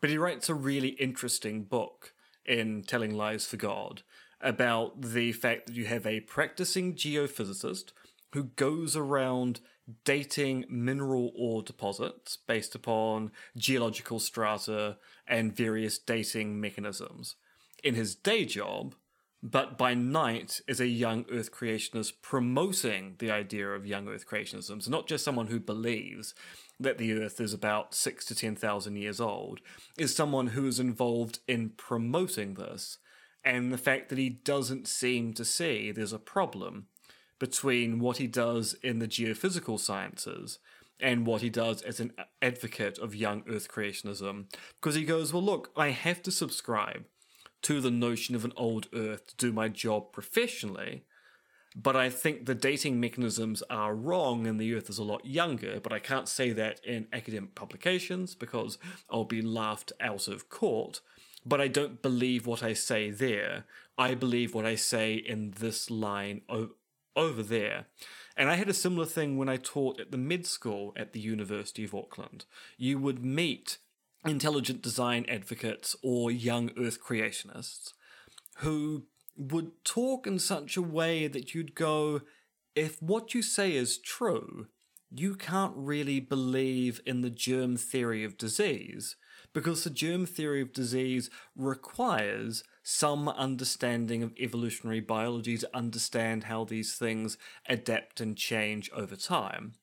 But he writes a really interesting book in Telling Lies for God about the fact that you have a practicing geophysicist who goes around dating mineral ore deposits based upon geological strata and various dating mechanisms. In his day job, but by night is a young Earth creationist promoting the idea of young Earth creationism. So not just someone who believes that the Earth is about six to ten thousand years old, is someone who is involved in promoting this, and the fact that he doesn't seem to see there's a problem between what he does in the geophysical sciences and what he does as an advocate of young Earth creationism. Because he goes, well, look, I have to subscribe to the notion of an old Earth to do my job professionally. But I think the dating mechanisms are wrong and the Earth is a lot younger. But I can't say that in academic publications because I'll be laughed out of court. But I don't believe what I say there. I believe what I say in this line o- over there. And I had a similar thing when I taught at the mid school at the University of Auckland. You would meet intelligent design advocates or young Earth creationists who would talk in such a way that you'd go, if what you say is true, you can't really believe in the germ theory of disease because the germ theory of disease requires some understanding of evolutionary biology to understand how these things adapt and change over time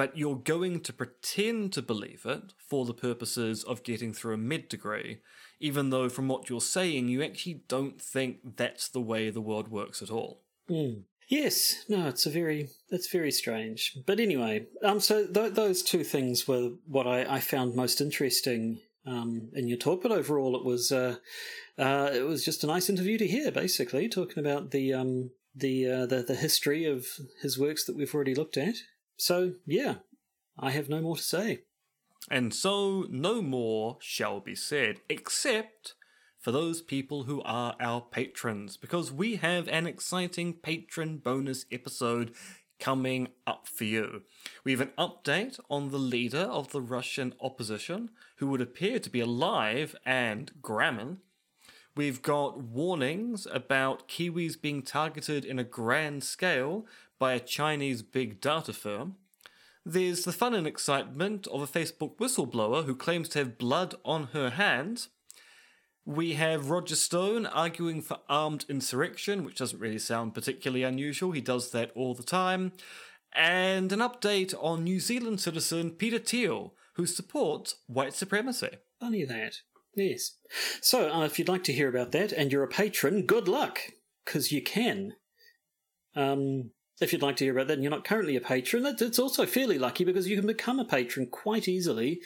but you're going to pretend to believe it for the purposes of getting through a mid degree, even though from what you're saying, you actually don't think that's the way the world works at all. Mm. Yes, no, it's a very it's very strange. But anyway, um, so th- those two things were what I, I found most interesting um, in your talk. But overall, it was uh, uh, it was just a nice interview to hear. Basically, talking about the um, the, uh, the the history of his works that we've already looked at, so, yeah, I have no more to say. And so, no more shall be said, except for those people who are our patrons, because we have an exciting patron bonus episode coming up for you. We have an update on the leader of the Russian opposition, who would appear to be alive and Grammon. We've got warnings about Kiwis being targeted in a grand scale by a Chinese big data firm. There's the fun and excitement of a Facebook whistleblower who claims to have blood on her hands. We have Roger Stone arguing for armed insurrection, which doesn't really sound particularly unusual. He does that all the time. And an update on New Zealand citizen Peter Thiel, who supports white supremacy. Funny that. Yes. So, uh, if you'd like to hear about that and you're a patron, good luck, because you can. Um, if you'd like to hear about that and you're not currently a patron, it's also fairly lucky because you can become a patron quite easily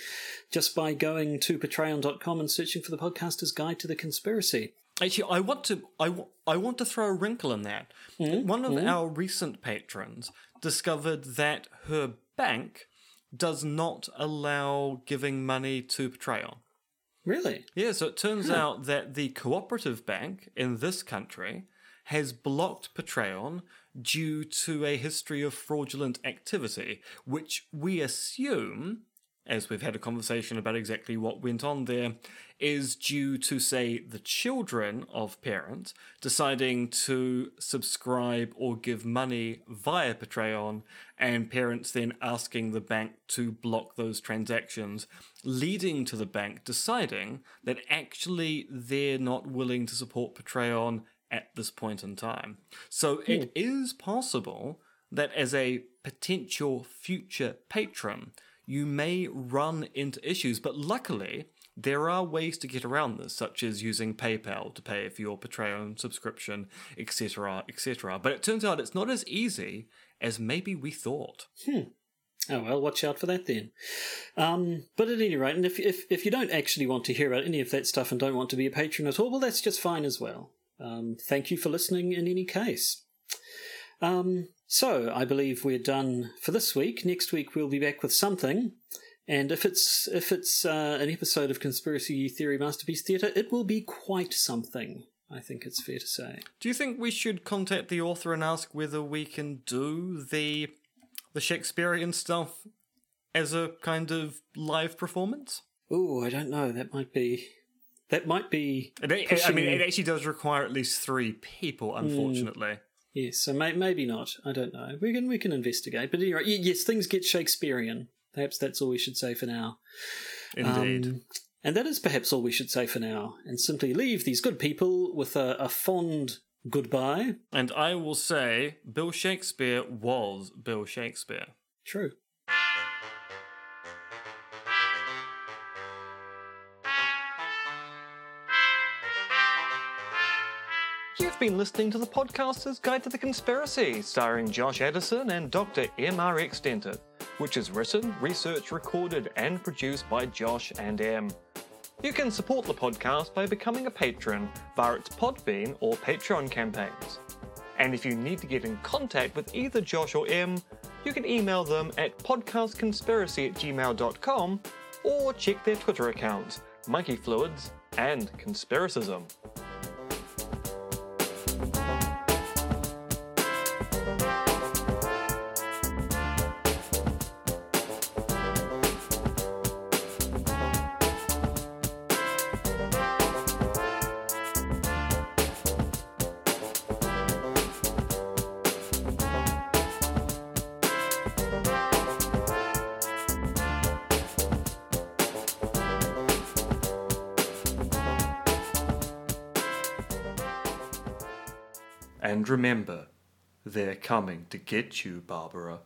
just by going to patreon.com and searching for the podcaster's guide to the conspiracy. Actually, I want to I, I want to throw a wrinkle in that. Mm-hmm. One of mm-hmm. our recent patrons discovered that her bank does not allow giving money to Patreon. Really? Yeah, so it turns huh. out that the cooperative bank in this country has blocked Patreon due to a history of fraudulent activity, which we assume as we've had a conversation about exactly what went on there, is due to, say, the children of parents deciding to subscribe or give money via Patreon, and parents then asking the bank to block those transactions, leading to the bank deciding that actually they're not willing to support Patreon at this point in time. So it is possible that as a potential future patron, you may run into issues, but luckily, there are ways to get around this, such as using PayPal to pay for your Patreon subscription, etc., etc. But it turns out it's not as easy as maybe we thought. Oh well, watch out for that then. Um, but at any rate, and if, if if you don't actually want to hear about any of that stuff and don't want to be a patron at all, well, that's just fine as well. Um, thank you for listening in any case. Um, so I believe we're done for this week. Next week we'll be back with something, and if it's if it's uh, an episode of Conspiracy Theory Masterpiece Theatre, it will be quite something. I think it's fair to say. Do you think we should contact the author and ask whether we can do the the Shakespearean stuff as a kind of live performance? Oh, I don't know. That might be that might be. It, I mean, it actually does require at least three people, unfortunately. Yes, so may, maybe not. I don't know. We can we can investigate. But anyway, yes, things get Shakespearean. Perhaps that's all we should say for now. Indeed. Um, and that is perhaps all we should say for now, and simply leave these good people with a, a fond goodbye. and I will say, Bill Shakespeare was Bill Shakespeare. True. Been listening to the Podcaster's Guide to the Conspiracy, starring Josh Addison and Dr. M.R.X. Dentith, which is written, researched, recorded, and produced by Josh and M. You can support the podcast by becoming a patron via its Podbean or Patreon campaigns. And if you need to get in contact with either Josh or M, you can email them at podcastconspiracy at gmail.com or check their Twitter accounts, Monkey Fluids and Conspiracism. And remember, they're coming to get you, Barbara.